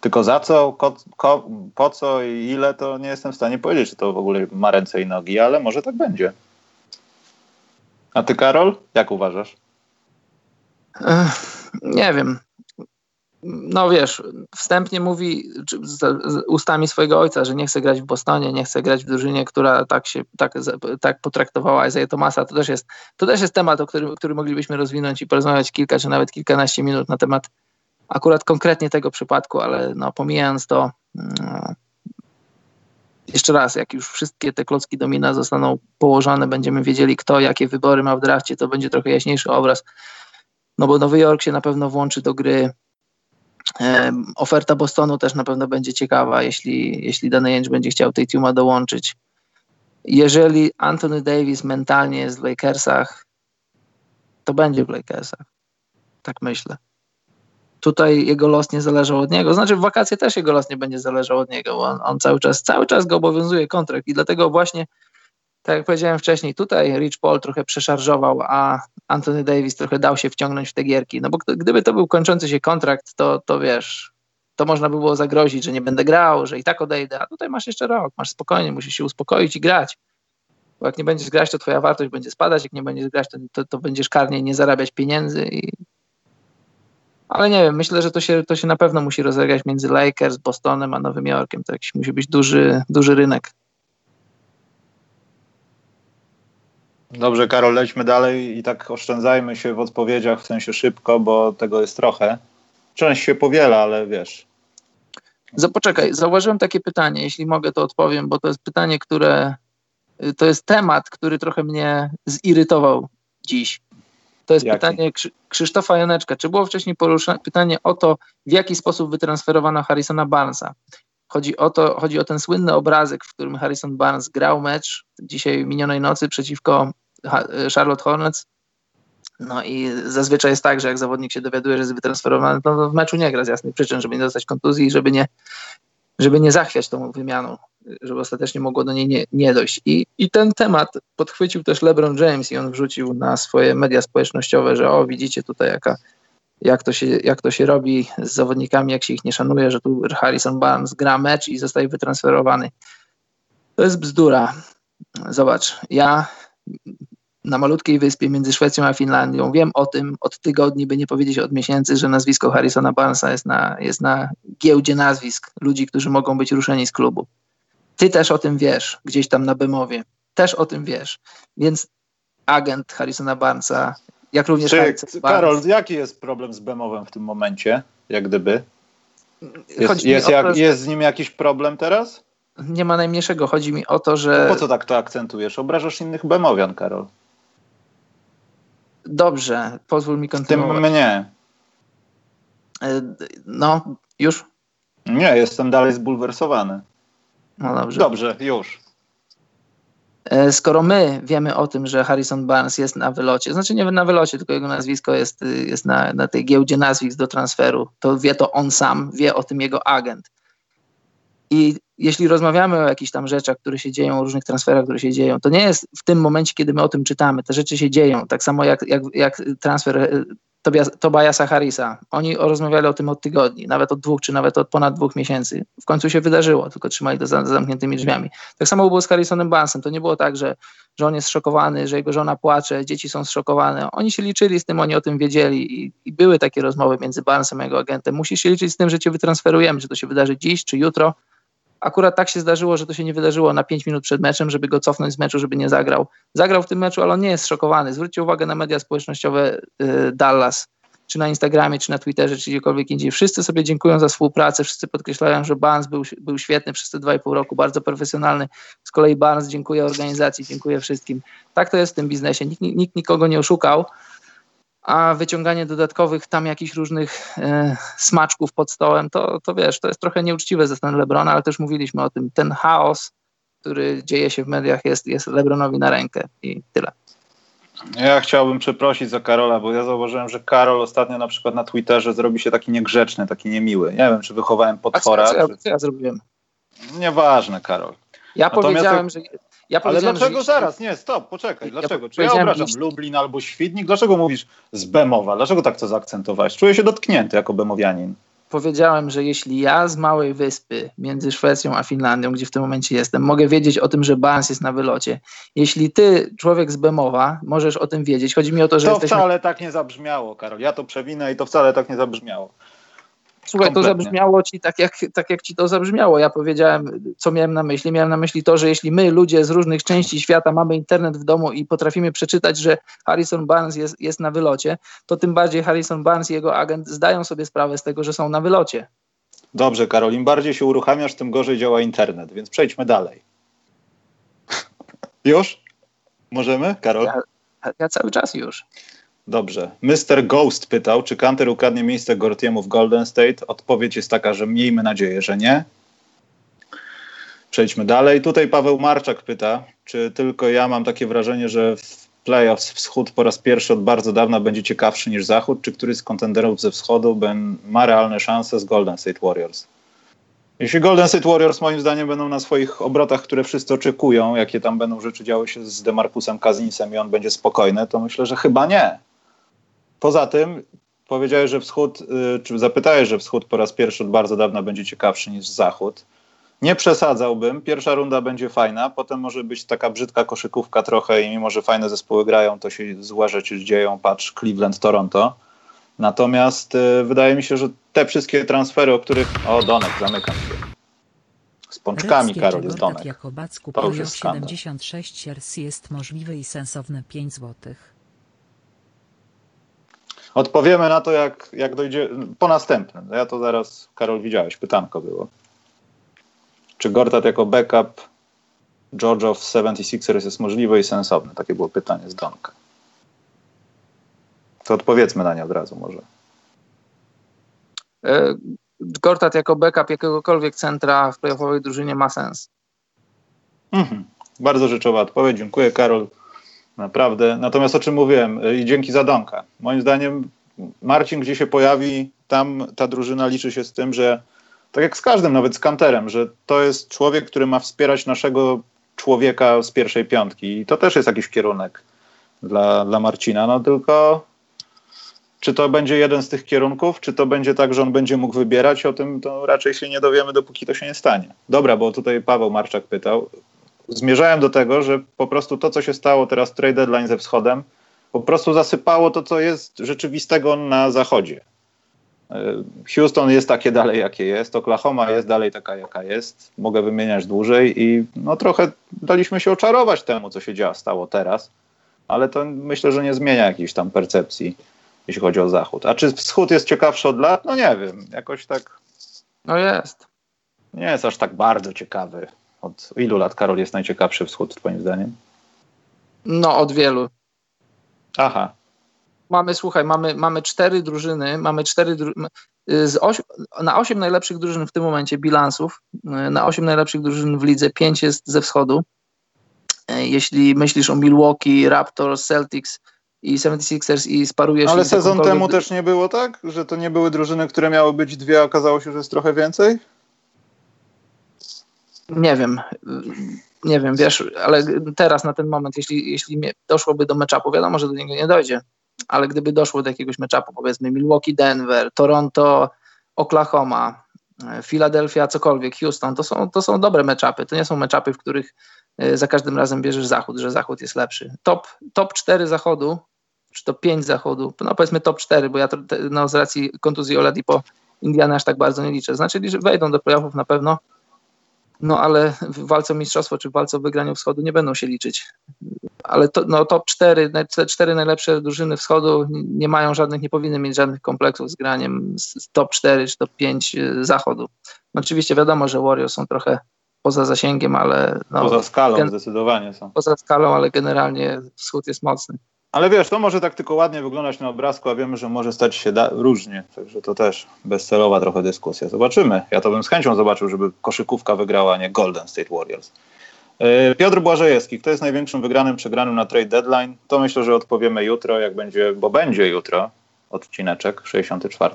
Tylko za co, ko, ko, po co i ile, to nie jestem w stanie powiedzieć, czy to w ogóle ma ręce i nogi, ale może tak będzie. A ty, Karol, jak uważasz? Nie wiem. No wiesz, wstępnie mówi ustami swojego ojca, że nie chce grać w Bostonie, nie chce grać w drużynie, która tak się tak, tak potraktowała Isaiah Thomasa. To też jest, to też jest temat, o którym, który moglibyśmy rozwinąć i porozmawiać kilka czy nawet kilkanaście minut na temat akurat konkretnie tego przypadku, ale no, pomijając to, no, jeszcze raz, jak już wszystkie te klocki domina zostaną położone, będziemy wiedzieli, kto jakie wybory ma w drafcie, to będzie trochę jaśniejszy obraz. No bo Nowy Jork się na pewno włączy do gry. oferta Bostonu też na pewno będzie ciekawa, jeśli, jeśli Danny będzie chciał tej Tuma dołączyć. Jeżeli Anthony Davis mentalnie jest w Lakersach, to będzie w Lakersach. Tak myślę tutaj jego los nie zależał od niego. Znaczy w wakacje też jego los nie będzie zależał od niego, bo on, on, cały czas cały czas go obowiązuje kontrakt i dlatego właśnie tak jak powiedziałem wcześniej, tutaj Rich Paul trochę przeszarżował, a Anthony Davis trochę dał się wciągnąć w te gierki. No bo gdyby to był kończący się kontrakt, to, to wiesz, to można by było zagrozić, że nie będę grał, że i tak odejdę, a tutaj masz jeszcze rok, masz spokojnie, musisz się uspokoić i grać. Bo jak nie będziesz grać, to twoja wartość będzie spadać, jak nie będziesz grać, to, to, to będziesz karnie nie zarabiać pieniędzy i ale nie wiem, myślę, że to się, to się na pewno musi rozegrać między Lakers, Bostonem a Nowym Jorkiem. To jakiś musi być duży, duży rynek. Dobrze, Karol, lećmy dalej i tak oszczędzajmy się w odpowiedziach, w sensie szybko, bo tego jest trochę. Część się powiela, ale wiesz. Poczekaj, zauważyłem takie pytanie, jeśli mogę to odpowiem, bo to jest pytanie, które to jest temat, który trochę mnie zirytował dziś. To jest jaki? pytanie Krzysztofa Janeczka. Czy było wcześniej poruszone pytanie o to, w jaki sposób wytransferowano Harrisona Barnesa? Chodzi o to, chodzi o ten słynny obrazek, w którym Harrison Barnes grał mecz dzisiaj minionej nocy przeciwko Charlotte Hornets. No i zazwyczaj jest tak, że jak zawodnik się dowiaduje, że jest wytransferowany, to w meczu nie gra z jasnych przyczyn, żeby nie dostać kontuzji i żeby nie, żeby nie zachwiać tą wymianą żeby ostatecznie mogło do niej nie, nie dojść. I, I ten temat podchwycił też LeBron James i on wrzucił na swoje media społecznościowe, że o widzicie tutaj jaka, jak, to się, jak to się robi z zawodnikami, jak się ich nie szanuje, że tu Harrison Barnes gra mecz i zostaje wytransferowany. To jest bzdura. Zobacz, ja na malutkiej wyspie między Szwecją a Finlandią. Wiem o tym od tygodni, by nie powiedzieć od miesięcy, że nazwisko Harrisona Barnesa jest na, jest na giełdzie nazwisk ludzi, którzy mogą być ruszeni z klubu. Ty też o tym wiesz, gdzieś tam na Bemowie. Też o tym wiesz. Więc agent Harrisona Barnesa, jak również Czy, Karol, Barnes, jaki jest problem z Bemowem w tym momencie, jak gdyby? Jest, jest, jak, jest z nim jakiś problem teraz? Nie ma najmniejszego. Chodzi mi o to, że... po co tak to akcentujesz? Obrażasz innych Bemowian, Karol. Dobrze, pozwól mi kontynuować. Tym mnie. E, no, już? Nie, jestem dalej zbulwersowany. No dobrze. Dobrze, już. E, skoro my wiemy o tym, że Harrison Barnes jest na wylocie, znaczy nie na wylocie, tylko jego nazwisko jest, jest na, na tej giełdzie nazwisk do transferu, to wie to on sam, wie o tym jego agent. I jeśli rozmawiamy o jakichś tam rzeczach, które się dzieją, o różnych transferach, które się dzieją, to nie jest w tym momencie, kiedy my o tym czytamy. Te rzeczy się dzieją. Tak samo jak, jak, jak transfer Tobiasa Harrisa. Oni rozmawiali o tym od tygodni, nawet od dwóch, czy nawet od ponad dwóch miesięcy. W końcu się wydarzyło, tylko trzymali to za, za zamkniętymi drzwiami. Tak samo było z Harrisonem Bansem. To nie było tak, że, że on jest szokowany, że jego żona płacze, dzieci są zszokowane. Oni się liczyli z tym, oni o tym wiedzieli i, i były takie rozmowy między Bansem a jego agentem. Musisz się liczyć z tym, że cię wytransferujemy, czy to się wydarzy dziś, czy jutro. Akurat tak się zdarzyło, że to się nie wydarzyło na 5 minut przed meczem, żeby go cofnąć z meczu, żeby nie zagrał. Zagrał w tym meczu, ale on nie jest szokowany. Zwróćcie uwagę na media społecznościowe y, Dallas czy na Instagramie, czy na Twitterze, czy gdziekolwiek indziej. Wszyscy sobie dziękują za współpracę, wszyscy podkreślają, że Barnes był, był świetny przez te 2,5 roku, bardzo profesjonalny. Z kolei Barnes dziękuję organizacji, dziękuję wszystkim. Tak to jest w tym biznesie. Nikt, nikt nikogo nie oszukał, a wyciąganie dodatkowych tam jakichś różnych e, smaczków pod stołem, to, to wiesz, to jest trochę nieuczciwe ze strony Lebrona, ale też mówiliśmy o tym. Ten chaos, który dzieje się w mediach jest, jest Lebronowi na rękę i tyle. Ja chciałbym przeprosić za Karola, bo ja zauważyłem, że Karol ostatnio na przykład na Twitterze zrobi się taki niegrzeczny, taki niemiły. Nie wiem, czy wychowałem potwora. A co, co, ja, co ja zrobiłem? Nieważne, Karol. Ja Natomiast powiedziałem, że... Ja ale dlaczego że... zaraz? Nie, stop, poczekaj. Dlaczego? Ja Czy ja obrażam Lublin albo Świdnik? Dlaczego mówisz z Bemowa? Dlaczego tak to zaakcentowałeś? Czuję się dotknięty jako bemowianin. powiedziałem, że jeśli ja z małej wyspy między Szwecją a Finlandią, gdzie w tym momencie jestem, mogę wiedzieć o tym, że Barnes jest na wylocie, jeśli ty, człowiek z Bemowa, możesz o tym wiedzieć, chodzi mi o to, że To jesteśmy... wcale tak nie zabrzmiało, Karol. Ja to przewinę i to wcale tak nie zabrzmiało. Słuchaj, to Kompletnie. zabrzmiało ci tak jak, tak, jak ci to zabrzmiało. Ja powiedziałem, co miałem na myśli. Miałem na myśli to, że jeśli my, ludzie z różnych części świata, mamy internet w domu i potrafimy przeczytać, że Harrison Barnes jest, jest na wylocie, to tym bardziej Harrison Barnes i jego agent zdają sobie sprawę z tego, że są na wylocie. Dobrze, Karol, im bardziej się uruchamiasz, tym gorzej działa internet, więc przejdźmy dalej. Już? Możemy, Karol? Ja, ja cały czas już. Dobrze. Mr. Ghost pytał, czy Kanter ukradnie miejsce Gortiemu w Golden State. Odpowiedź jest taka, że miejmy nadzieję, że nie. Przejdźmy dalej. Tutaj Paweł Marczak pyta, czy tylko ja mam takie wrażenie, że w playoffs wschód po raz pierwszy od bardzo dawna będzie ciekawszy niż zachód, czy któryś z kontenderów ze wschodu ben, ma realne szanse z Golden State Warriors? Jeśli Golden State Warriors moim zdaniem będą na swoich obrotach, które wszyscy oczekują, jakie tam będą rzeczy działy się z Demarcusem Kazinsem i on będzie spokojny, to myślę, że chyba nie. Poza tym powiedziałeś, że wschód, y, czy zapytałeś, że wschód po raz pierwszy od bardzo dawna będzie ciekawszy niż zachód. Nie przesadzałbym. Pierwsza runda będzie fajna, potem może być taka brzydka koszykówka trochę i mimo, że fajne zespoły grają, to się złe rzeczy dzieją. Patrz Cleveland, Toronto. Natomiast y, wydaje mi się, że te wszystkie transfery, o których... O, Donek, zamykam się. Z pączkami, Karol, jest Donek. Jakobacku To już jest skandal. 76 RC jest możliwy i sensowny 5 złotych. Odpowiemy na to, jak, jak dojdzie po następnym. Ja to zaraz, Karol, widziałeś, pytanko było. Czy Gortat jako backup George of 76ers jest możliwe i sensowne? Takie było pytanie z Donka. To odpowiedzmy na nie od razu może. E, Gortat jako backup jakiegokolwiek centra w playoffowej drużynie ma sens. Mhm. Bardzo rzeczowa odpowiedź. Dziękuję, Karol. Naprawdę. Natomiast o czym mówiłem y, i dzięki za Donka. Moim zdaniem Marcin, gdzie się pojawi, tam ta drużyna liczy się z tym, że tak jak z każdym, nawet z Kanterem, że to jest człowiek, który ma wspierać naszego człowieka z pierwszej piątki. I to też jest jakiś kierunek dla, dla Marcina. No tylko czy to będzie jeden z tych kierunków, czy to będzie tak, że on będzie mógł wybierać, o tym to raczej się nie dowiemy, dopóki to się nie stanie. Dobra, bo tutaj Paweł Marczak pytał. Zmierzałem do tego, że po prostu to, co się stało teraz trade deadline ze wschodem, po prostu zasypało to, co jest rzeczywistego na zachodzie. Y, Houston jest takie dalej, jakie jest. Oklahoma jest dalej taka, jaka jest. Mogę wymieniać dłużej i no trochę daliśmy się oczarować temu, co się dzieje, stało teraz, ale to myślę, że nie zmienia jakiejś tam percepcji, jeśli chodzi o zachód. A czy wschód jest ciekawszy od lat? No nie wiem. Jakoś tak No jest. nie jest aż tak bardzo ciekawy. Od ilu lat Karol jest najciekawszy wschód, twoim zdaniem? No od wielu. Aha, Mamy, słuchaj, mamy, mamy cztery drużyny, mamy cztery dru... z osi... na osiem najlepszych drużyn w tym momencie bilansów, y, na osiem najlepszych drużyn w lidze, pięć jest ze wschodu. Y, Jeśli myślisz o Milwaukee, Raptors, Celtics i 76ers i sparujesz... ale sezon temu też nie było tak, że to nie były drużyny, które miały być dwie, a okazało się, że jest trochę więcej? Nie wiem, nie wiem, wiesz, ale teraz na ten moment, jeśli, jeśli doszłoby do meczapu, wiadomo, że do niego nie dojdzie, ale gdyby doszło do jakiegoś meczapu, powiedzmy Milwaukee, Denver, Toronto, Oklahoma, e, Philadelphia, cokolwiek, Houston, to są, to są dobre meczapy. To nie są meczapy, w których e, za każdym razem bierzesz zachód, że zachód jest lepszy. Top, top 4 zachodu, czy to 5 zachodu, no powiedzmy top 4, bo ja to, no, z racji kontuzji Oladipo Indiana aż tak bardzo nie liczę. Znaczy, że wejdą do playoffów na pewno, no ale w walce o mistrzostwo czy w walce o wygraniu wschodu nie będą się liczyć. Ale to, no, top 4, naj- te cztery najlepsze drużyny wschodu nie mają żadnych, nie powinny mieć żadnych kompleksów z graniem z top 4 czy top 5 y, zachodu. No, oczywiście wiadomo, że Warriors są trochę poza zasięgiem, ale no, Poza skalą gen- zdecydowanie są. poza skalą, ale generalnie wschód jest mocny. Ale wiesz, to może tak tylko ładnie wyglądać na obrazku, a wiemy, że może stać się różnie. Także to też bezcelowa trochę dyskusja. Zobaczymy. Ja to bym z chęcią zobaczył, żeby koszykówka wygrała, a nie Golden State Warriors. Yy, Piotr Błażejewski, kto jest największym wygranym, przegranym na trade deadline? To myślę, że odpowiemy jutro, jak będzie, bo będzie jutro odcineczek 64.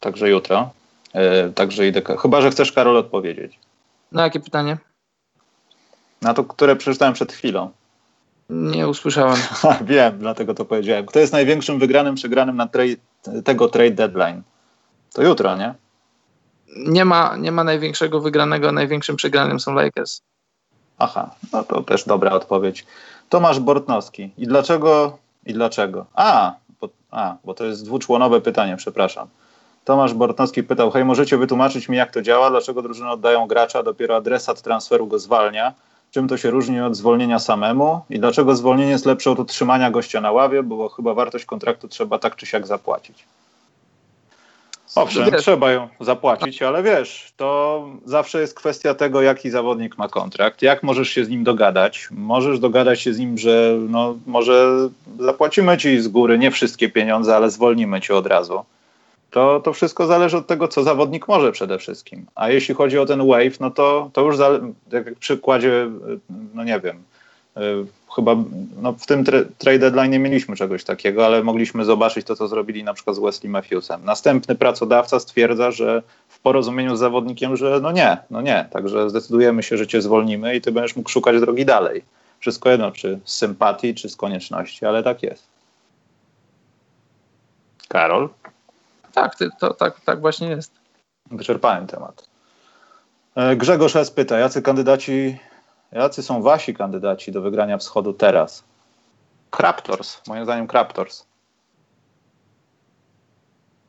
Także jutro. Yy, Także idę. Chyba, że chcesz, Karol, odpowiedzieć. No jakie pytanie? Na to, które przeczytałem przed chwilą. Nie usłyszałem. Ha, Wiem, dlatego to powiedziałem. Kto jest największym wygranym, przegranym na trade, tego trade deadline? To jutro, nie? Nie ma, nie ma największego wygranego, największym przegranym są Lakers. Aha, no to też dobra odpowiedź. Tomasz Bortnowski. I dlaczego? I dlaczego? A, bo, a, bo to jest dwuczłonowe pytanie, przepraszam. Tomasz Bortnowski pytał, hej, możecie wytłumaczyć mi, jak to działa? Dlaczego drużyny oddają gracza, dopiero adresat transferu go zwalnia? Czym to się różni od zwolnienia samemu? I dlaczego zwolnienie jest lepsze od utrzymania gościa na ławie? Bo chyba wartość kontraktu trzeba tak czy siak zapłacić. Owszem, wiesz. trzeba ją zapłacić, ale wiesz, to zawsze jest kwestia tego, jaki zawodnik ma kontrakt, jak możesz się z nim dogadać. Możesz dogadać się z nim, że no, może zapłacimy ci z góry nie wszystkie pieniądze, ale zwolnimy cię od razu. To, to wszystko zależy od tego, co zawodnik może przede wszystkim. A jeśli chodzi o ten wave, no to, to już jak w przykładzie, no nie wiem, y, chyba no w tym tra trade deadline nie mieliśmy czegoś takiego, ale mogliśmy zobaczyć to, co zrobili na przykład z Wesley Matthewsem. Następny pracodawca stwierdza, że w porozumieniu z zawodnikiem, że no nie, no nie, także zdecydujemy się, że cię zwolnimy i ty będziesz mógł szukać drogi dalej. Wszystko jedno, czy z sympatii, czy z konieczności, ale tak jest. Karol? Tak, to, tak, tak właśnie jest. Wyczerpałem temat. E, Grzegorz S. pyta, jacy kandydaci Jacy są wasi kandydaci do wygrania wschodu teraz? Raptors, moim zdaniem Raptors.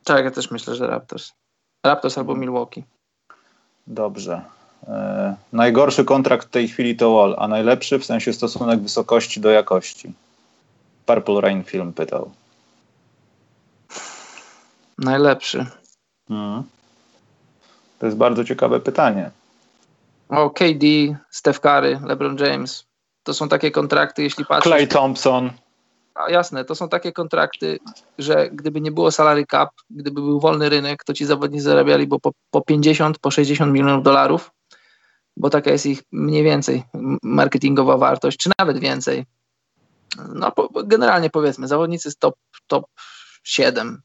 Tak, ja też myślę, że Raptors. Raptors albo Milwaukee. Dobrze. E, najgorszy kontrakt w tej chwili to Wall, a najlepszy w sensie stosunek wysokości do jakości. Purple Rain Film pytał. Najlepszy. Hmm. To jest bardzo ciekawe pytanie. O, KD, Steph Curry, LeBron James. To są takie kontrakty, jeśli patrzysz... Clay Thompson. A, jasne, to są takie kontrakty, że gdyby nie było salary cap, gdyby był wolny rynek, to ci zawodnicy zarabiali bo po, po 50, po 60 milionów dolarów, bo taka jest ich mniej więcej marketingowa wartość, czy nawet więcej. No, po, generalnie powiedzmy, zawodnicy z top, top 7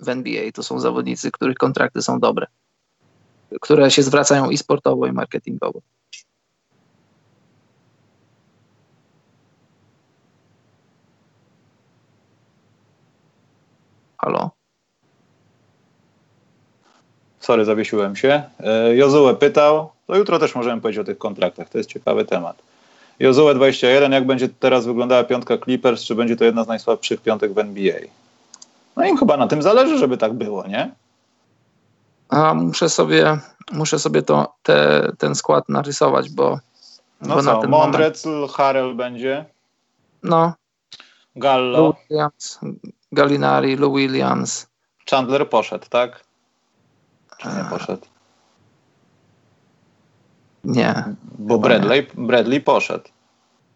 w NBA to są zawodnicy, których kontrakty są dobre które się zwracają i sportowo, i marketingowo. Halo? Sorry, zawiesiłem się. E, Jozue pytał, to jutro też możemy powiedzieć o tych kontraktach, to jest ciekawy temat. Jozue 21, jak będzie teraz wyglądała piątka Clippers, czy będzie to jedna z najsłabszych piątek w NBA? No im chyba na tym zależy, żeby tak było, nie? A muszę sobie, muszę sobie to, te, ten skład narysować, bo. No bo co, Mondrecl, moment... Harrell będzie. No. Gallo. Lou Williams, Gallinari, Lou Williams. Chandler poszedł, tak? Czy nie poszedł? Nie. Bo Bradley, nie. Bradley poszedł.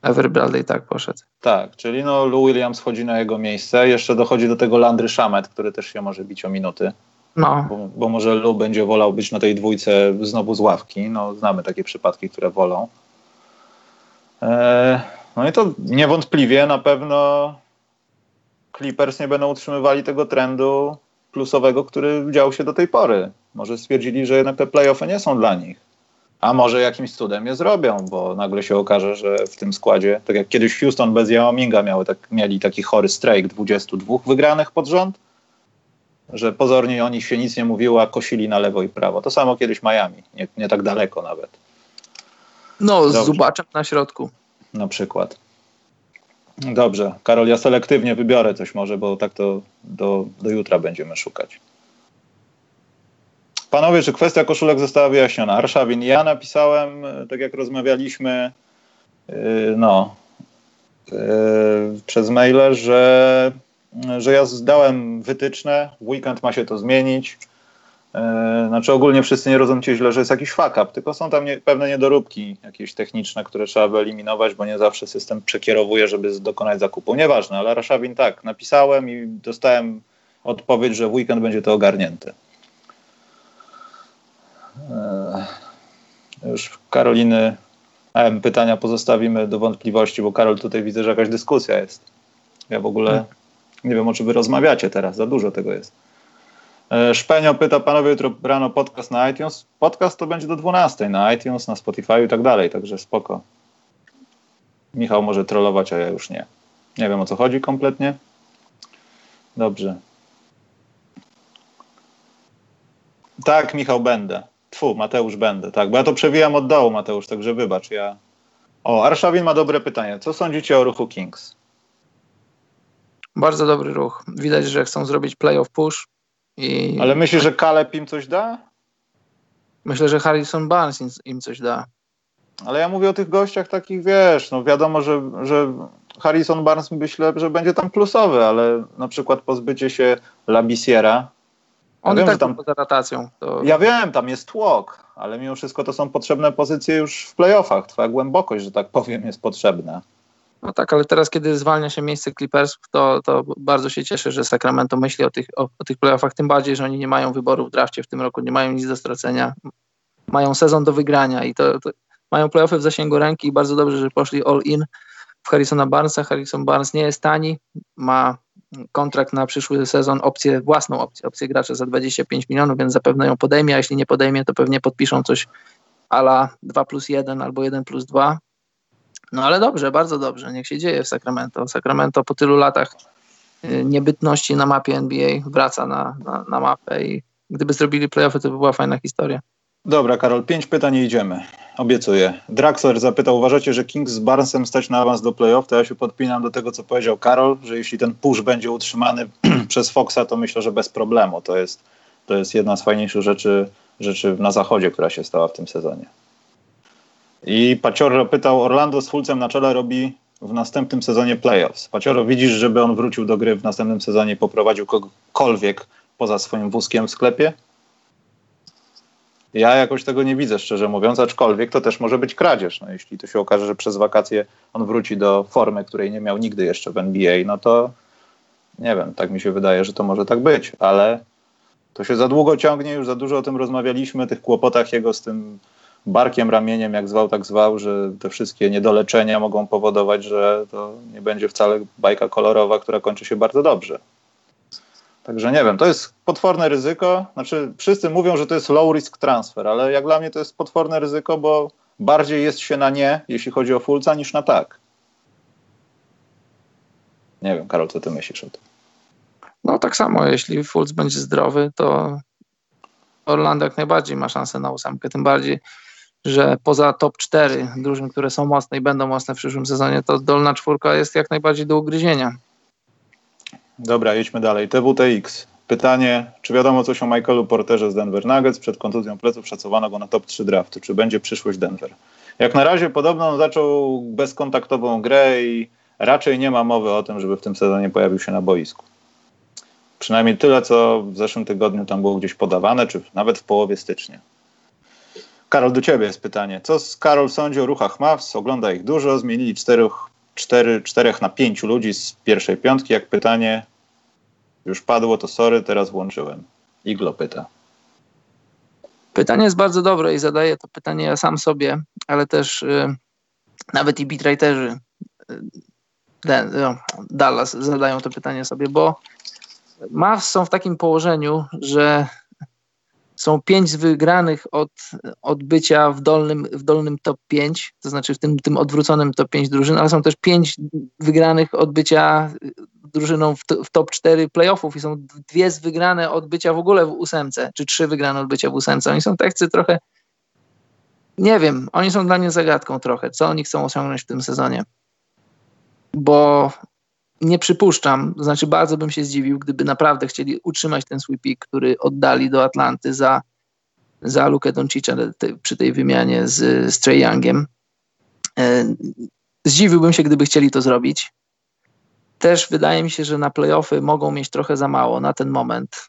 Ever Bradley tak poszedł. Tak, czyli no Lou Williams wchodzi na jego miejsce. Jeszcze dochodzi do tego Landry Shamet, który też się może bić o minuty. No. Bo, bo, może Lu będzie wolał być na tej dwójce znowu z ławki. No, znamy takie przypadki, które wolą. E, no i to niewątpliwie na pewno Clippers nie będą utrzymywali tego trendu plusowego, który dział się do tej pory. Może stwierdzili, że jednak te playoffy nie są dla nich. A może jakimś cudem je zrobią, bo nagle się okaże, że w tym składzie, tak jak kiedyś Houston bez Yao Minga miały tak, mieli taki chory strajk 22 wygranych pod rząd, że pozornie o nich się nic nie mówiło, a kosili na lewo i prawo. To samo kiedyś Miami, nie, nie tak daleko nawet. No, z Zubaczem na środku. Na przykład. Dobrze, Karol, ja selektywnie wybiorę coś może, bo tak to do, do jutra będziemy szukać. Panowie, czy kwestia koszulek została wyjaśniona? Arszawin, ja napisałem, tak jak rozmawialiśmy, yy, no, yy, przez maile, że że ja zdałem wytyczne, weekend ma się to zmienić. E, znaczy ogólnie wszyscy nie rozumiecie źle, że jest jakiś fuck up, tylko są tam nie, pewne niedoróbki jakieś techniczne, które trzeba wyeliminować, bo nie zawsze system przekierowuje, żeby dokonać zakupu. Nieważne, ale Raszawin tak, napisałem i dostałem odpowiedź, że w weekend będzie to ogarnięte. E, już Karoliny pytania pozostawimy do wątpliwości, bo Karol tutaj widzę, że jakaś dyskusja jest. Ja w ogóle hmm. Nie wiem, o czym wy rozmawiacie teraz, za dużo tego jest. E, Szpenio pyta, panowie, jutro rano podcast na iTunes. Podcast to będzie do 12 na iTunes, na Spotify i tak dalej, także spoko. Michał może trollować, a ja już nie. Nie wiem, o co chodzi kompletnie. Dobrze. Tak, Michał, będę. Tfu, Mateusz, będę. Tak, bo ja to przewijam od dołu, Mateusz, także wybacz, ja... O, Arszawin ma dobre pytanie. Co sądzicie o ruchu Kings? Bardzo dobry ruch. Widać, że chcą zrobić playoff push. I Ale myślisz, że Kaleb im coś da? myślę, że Harrison Barnes im, coś da. Ale ja mówię o tych gościach takich, wiesz, no wiadomo, że, że Harrison Barnes myślę, że będzie tam plusowy, ale na przykład pozbycie się Labisiera. On wiem, i tak tam- poza rotacją. To... Ja wiem, tam jest tłok, ale mimo wszystko to są potrzebne pozycje już w playoffach. Twoja głębokość, że tak powiem, jest potrzebna. No tak, ale teraz, kiedy zwalnia się miejsce Clippersów, to, to bardzo się cieszę, że Sacramento myśli o tych, o, o tych playoffach, tym bardziej, że oni nie mają wyboru w drafcie w tym roku, nie mają nic do stracenia. Mają sezon do wygrania i to, to mają playoffy w zasięgu ręki i bardzo dobrze, że poszli all in w Harrisona Barnesa. Harrison Barnes nie jest tani, ma kontrakt na przyszły sezon, opcję, własną opcję, opcję gracza za 25 milionów, więc zapewne ją podejmie, a jeśli nie podejmie, to pewnie podpiszą coś ala 2 plus 1 albo 1 plus 2. No ale dobrze, bardzo dobrze, niech się dzieje w Sacramento. Sacramento po tylu latach y, niebytności na mapie NBA wraca na, na, na mapę i gdyby zrobili playoffy, to by była fajna historia. Dobra, Karol, pięć pytań i idziemy. Obiecuję. Draxler zapytał, uważacie, że Kings z Barnesem stać na awans do playoff? To ja się podpinam do tego, co powiedział Karol, że jeśli ten push będzie utrzymany przez Foxa, to myślę, że bez problemu. To jest, to jest jedna z fajniejszych rzeczy, rzeczy na zachodzie, która się stała w tym sezonie. I Pacioro pytał, Orlando z Fulcem na czele robi w następnym sezonie playoffs. Pacioro, widzisz, żeby on wrócił do gry w następnym sezonie poprowadził kogokolwiek poza swoim wózkiem w sklepie? Ja jakoś tego nie widzę, szczerze mówiąc, aczkolwiek to też może być kradzież. No, jeśli to się okaże, że przez wakacje on wróci do formy, której nie miał nigdy jeszcze w NBA, no to nie wiem, tak mi się wydaje, że to może tak być, ale to się za długo ciągnie, już za dużo o tym rozmawialiśmy, tych kłopotach jego z tym barkiem, ramieniem, jak zwał, tak zwał, że te wszystkie niedoleczenia mogą powodować, że to nie będzie wcale bajka kolorowa, która kończy się bardzo dobrze. Także nie wiem, to jest potworne ryzyko. Znaczy, wszyscy mówią, że to jest low risk transfer, ale jak dla mnie to jest potworne ryzyko, bo bardziej jest się na nie, jeśli chodzi o Fulca, niż na tak. Nie wiem, Karol, co ty myślisz o tym? No tak samo, jeśli Fultz będzie zdrowy, to Orlando jak najbardziej ma szansę na ósemkę, tym bardziej, że poza top 4 drużyn, które są mocne i będą mocne w przyszłym sezonie, to dolna czwórka jest jak najbardziej do ugryzienia. Dobra, jedźmy dalej. TWTX. Pytanie, czy wiadomo coś o Michaelu Porterze z Denver Nuggets? Przed kontuzją pleców szacowano go na top 3 draftu. Czy będzie przyszłość Denver? Jak na razie podobno on zaczął bezkontaktową grę i raczej nie ma mowy o tym, żeby w tym sezonie pojawił się na boisku. Przynajmniej tyle, co w zeszłym tygodniu tam było gdzieś podawane, czy nawet w połowie stycznia. Karol, do ciebie jest pytanie. Co z Karol sądzi o ruchach Mavs? Ogląda ich dużo, zmienili czterech, cztery, czterech na pięciu ludzi z pierwszej piątki. Jak pytanie już padło, to sorry, teraz włączyłem. Iglo pyta. Pytanie jest bardzo dobre i zadaję to pytanie ja sam sobie, ale też y, nawet i beatwriterzy y, Den- no, Dallas zadają to pytanie sobie, bo Mavs są w takim położeniu, że są pięć wygranych od, od bycia w dolnym, w dolnym top 5, to znaczy w tym, tym odwróconym top 5 drużyn, ale są też pięć wygranych od bycia drużyną w, w top 4 playoffów i są dwie z wygrane od bycia w ogóle w ósemce, czy trzy wygrane od bycia w ósemce. Oni są tacy trochę, nie wiem, oni są dla mnie zagadką trochę, co oni chcą osiągnąć w tym sezonie. Bo nie przypuszczam, to znaczy bardzo bym się zdziwił, gdyby naprawdę chcieli utrzymać ten swój pik, który oddali do Atlanty za, za Lukę Doncicza przy tej wymianie z, z Trae Youngiem. E, Zdziwiłbym się, gdyby chcieli to zrobić. Też wydaje mi się, że na playoffy mogą mieć trochę za mało na ten moment.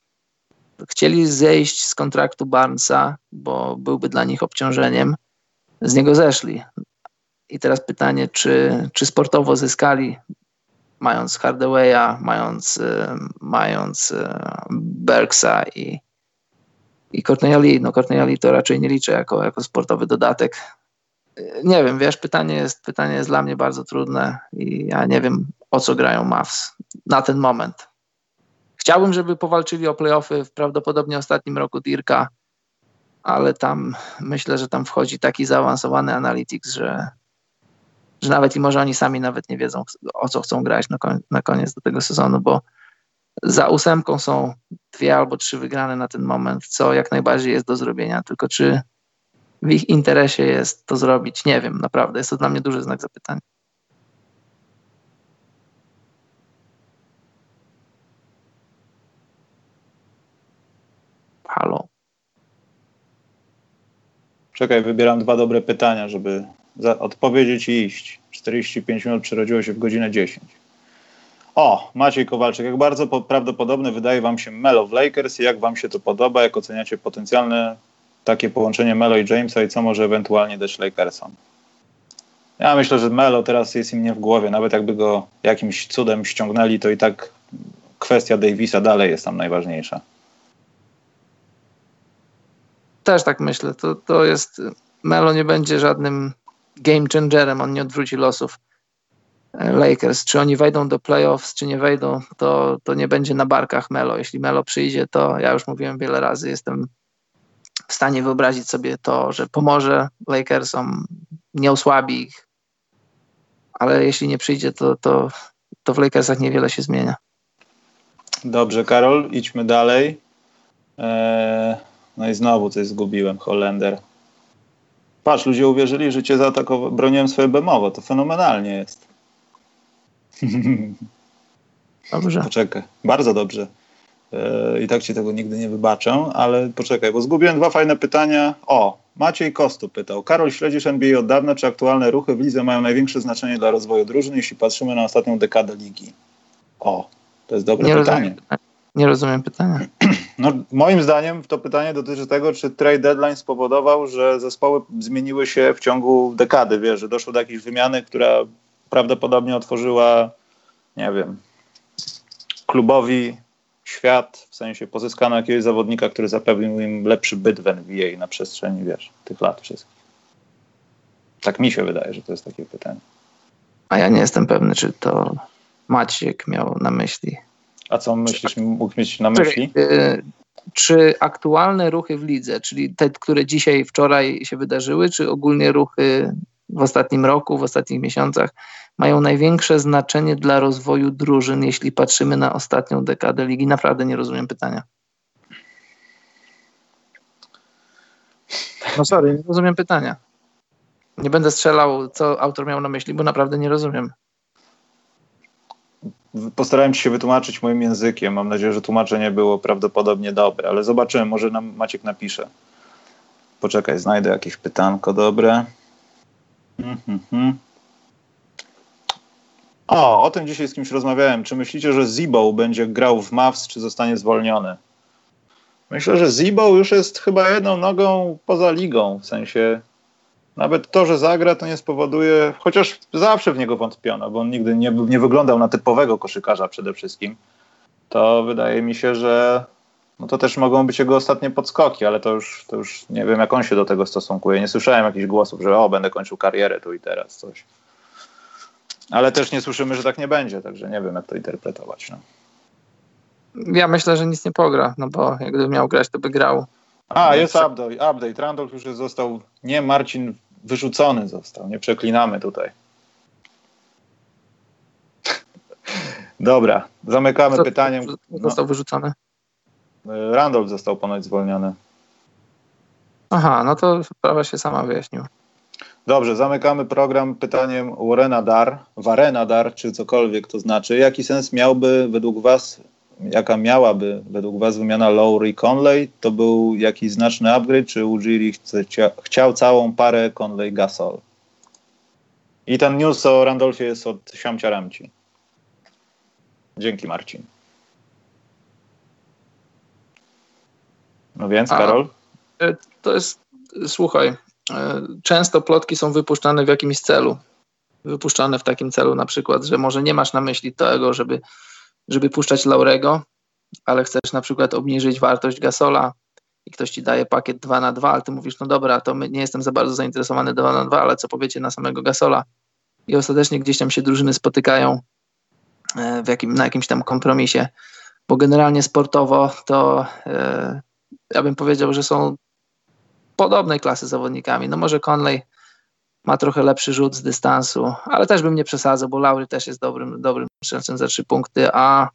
Chcieli zejść z kontraktu Barnesa, bo byłby dla nich obciążeniem. Z niego zeszli. I teraz pytanie, czy, czy sportowo zyskali mając Hardawaya, mając, e, mając e, Berksa i, i Courtney Lee. No Courtney Lee to raczej nie liczę jako, jako sportowy dodatek. E, Nie wiem, wiesz, pytanie jest, pytanie jest dla mnie bardzo trudne i ja nie wiem, o co grają Mavs na ten moment. Chciałbym, żeby powalczyli o playoffy w prawdopodobnie ostatnim roku Dirka, ale tam myślę, że tam wchodzi taki zaawansowany analytics, że, że nawet i może oni sami nawet nie wiedzą, o co chcą grać na, koń, na koniec do tego sezonu, bo za ósemką są dwie albo trzy wygrane na ten moment, co jak najbardziej jest do zrobienia. Tylko czy w ich interesie jest to zrobić? Nie wiem, naprawdę. Jest to dla mnie duży znak zapytania. Halo. Czekaj, wybieram dwa dobre pytania, żeby odpowiedzieć i iść. 45 minut przerodziło się w godzinę 10. O, Maciej Kowalczyk, jak bardzo prawdopodobne wydaje Wam się Melo w Lakers i jak Wam się to podoba, jak oceniacie potencjalne takie połączenie Melo i Jamesa i co może ewentualnie dać Lakersom? Ja myślę, że Melo teraz jest im nie w głowie, nawet jakby go jakimś cudem ściągnęli, to i tak kwestia Davisa dalej jest tam najważniejsza. Też tak myślę. To, to jest. Melo nie będzie żadnym game changerem, on nie odwróci losów e, Lakers. Czy oni wejdą do playoffs, czy nie wejdą, to, to nie będzie na barkach Melo. Jeśli Melo przyjdzie, to ja już mówiłem wiele razy, jestem w stanie wyobrazić sobie to, że pomoże Lakersom, nie osłabi ich, ale jeśli nie przyjdzie, to, to, to w Lakersach niewiele się zmienia. Dobrze, Karol, idźmy dalej. Eee, no i znowu coś zgubiłem, Holender. Patrz, ludzie uwierzyli, że cię zaatakowałem, broniłem swoje bemowo. To fenomenalnie jest. Dobrze. Poczekaj, bardzo dobrze. E, I tak ci tego nigdy nie wybaczę, ale poczekaj, bo zgubiłem dwa fajne pytania. O, Maciej Kostu pytał. Karol, śledzisz NBA od dawna, czy aktualne ruchy w lidze mają największe znaczenie dla rozwoju drużyny, jeśli patrzymy na ostatnią dekadę ligi? O, to jest dobre nie pytanie. Rozumiem, nie rozumiem pytania. No, moim zdaniem to pytanie dotyczy tego, czy trade deadline spowodował, że zespoły zmieniły się w ciągu dekady, wiesz, że doszło do jakiejś wymiany, która prawdopodobnie otworzyła, nie wiem, klubowi świat, w sensie pozyskano jakiegoś zawodnika, który zapewnił im lepszy byt w NBA na przestrzeni, wiesz, tych lat wszystkich. Tak mi się wydaje, że to jest takie pytanie. A ja nie jestem pewny, czy to Maciek miał na myśli. A co myślisz, mógł mieć na myśli? Y, czy aktualne ruchy w lidze, czyli te, które dzisiaj, wczoraj się wydarzyły, czy ogólnie ruchy w ostatnim roku, w ostatnich miesiącach, mają największe znaczenie dla rozwoju drużyn, jeśli patrzymy na ostatnią dekadę ligi? Naprawdę nie rozumiem pytania. No sorry, nie rozumiem pytania. Nie będę strzelał, co autor miał na myśli, bo naprawdę nie rozumiem. Postarałem się wytłumaczyć moim językiem. Mam nadzieję, że tłumaczenie było prawdopodobnie dobre, ale zobaczymy, może nam Maciek napisze. Poczekaj, znajdę jakieś pytanko dobre. Mhm. O, o tym dzisiaj z kimś rozmawiałem. Czy myślicie, że Zibo będzie grał w Mavs, czy zostanie zwolniony? Myślę, że Zibo już jest chyba jedną nogą poza ligą, w sensie nawet to, że zagra, to nie spowoduje, chociaż zawsze w niego wątpiono, bo on nigdy nie, nie wyglądał na typowego koszykarza przede wszystkim, to wydaje mi się, że no to też mogą być jego ostatnie podskoki, ale to już, to już nie wiem, jak on się do tego stosunkuje. Nie słyszałem jakichś głosów, że o, będę kończył karierę tu i teraz, coś. Ale też nie słyszymy, że tak nie będzie, także nie wiem, jak to interpretować. No. Ja myślę, że nic nie pogra, no bo jak miał grać, to by grał. A, jest update. update. Randolph już został, nie Marcin wyrzucony został. Nie przeklinamy tutaj. Dobra, zamykamy pytaniem. Został no. wyrzucony? Randolph został ponoć zwolniony. Aha, no to sprawa się sama wyjaśniła. Dobrze, zamykamy program pytaniem Warrena Dar, Warrena Dar, czy cokolwiek to znaczy. Jaki sens miałby według Was jaka miałaby według Was wymiana Lowry Conley, to był jakiś znaczny upgrade, czy Ujiri chciał całą parę Conley Gasol? I ten news o Randolphie jest od Siamcia Ramci. Dzięki Marcin. No więc, Karol? A, e, to jest, słuchaj, e, często plotki są wypuszczane w jakimś celu. Wypuszczane w takim celu na przykład, że może nie masz na myśli tego, żeby żeby puszczać Laurego, ale chcesz na przykład obniżyć wartość Gasola i ktoś ci daje pakiet 2 na 2, ale ty mówisz, no dobra, to nie jestem za bardzo zainteresowany 2 na 2, ale co powiecie na samego Gasola? I ostatecznie gdzieś tam się drużyny spotykają e, w jakim, na jakimś tam kompromisie, bo generalnie sportowo to e, ja bym powiedział, że są podobnej klasy zawodnikami. No może Conley ma trochę lepszy rzut z dystansu, ale też bym nie przesadzał, bo Laury też jest dobrym, dobrym strzelcem za trzy punkty, a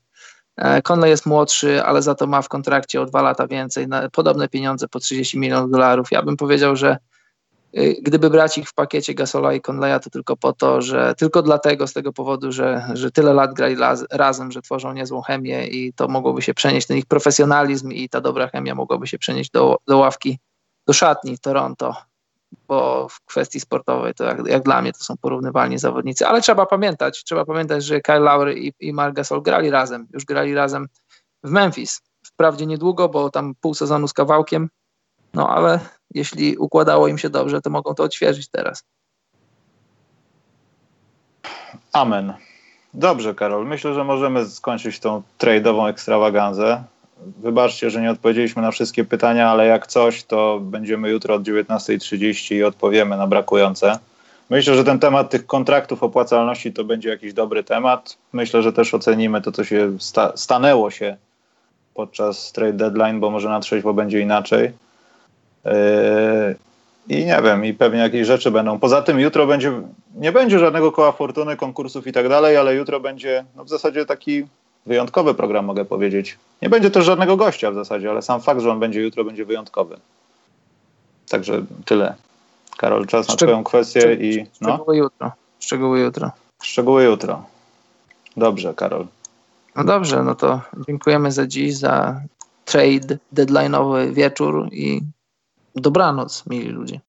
E, Conley jest młodszy, ale za to ma w kontrakcie o dwa lata więcej, na podobne pieniądze po 30 milionów dolarów. Ja bym powiedział, że y, gdyby brać ich w pakiecie Gasola i Conleya, to tylko po to, że tylko dlatego, z tego powodu, że, że tyle lat grali razem, że tworzą niezłą chemię i to mogłoby się przenieść, ten ich profesjonalizm i ta dobra chemia mogłaby się przenieść do, do ławki, do szatni Toronto, bo w kwestii sportowej to jak, jak, dla mnie to są porównywalni zawodnicy, ale trzeba pamiętać, trzeba pamiętać, że Kyle Lowry i, i Marc Gasol grali razem, już grali razem w Memphis. Wprawdzie niedługo, bo tam pół sezonu z kawałkiem, no ale jeśli układało im się dobrze, to mogą to odświeżyć teraz. Amen. Dobrze, Karol. Myślę, że możemy skończyć tą trade'ową ekstrawaganzę. Wybaczcie, że nie odpowiedzieliśmy na wszystkie pytania, ale jak coś, to będziemy jutro od 19.30 i odpowiemy na brakujące. Myślę, że ten temat tych kontraktów opłacalności to będzie jakiś dobry temat. Myślę, że też ocenimy to, co się sta stanęło się podczas trade deadline, bo może na trzeźwo będzie inaczej. Yy, I nie wiem, i pewnie jakieś rzeczy będą. Poza tym jutro będzie, nie będzie żadnego koła fortuny, konkursów i tak dalej, ale jutro będzie no w zasadzie taki wyjątkowy program, mogę powiedzieć. Nie będzie też żadnego gościa w zasadzie, ale sam fakt, że on będzie jutro, będzie wyjątkowy. Także tyle. Karol, czas na Szczeg twoją kwestię szczeg i... No? Szczegóły jutro. Szczegóły jutro. Szczegóły jutro. Dobrze, Karol. No dobrze, no to dziękujemy za dziś, za trade, deadline'owy wieczór i dobranoc, mili ludzie.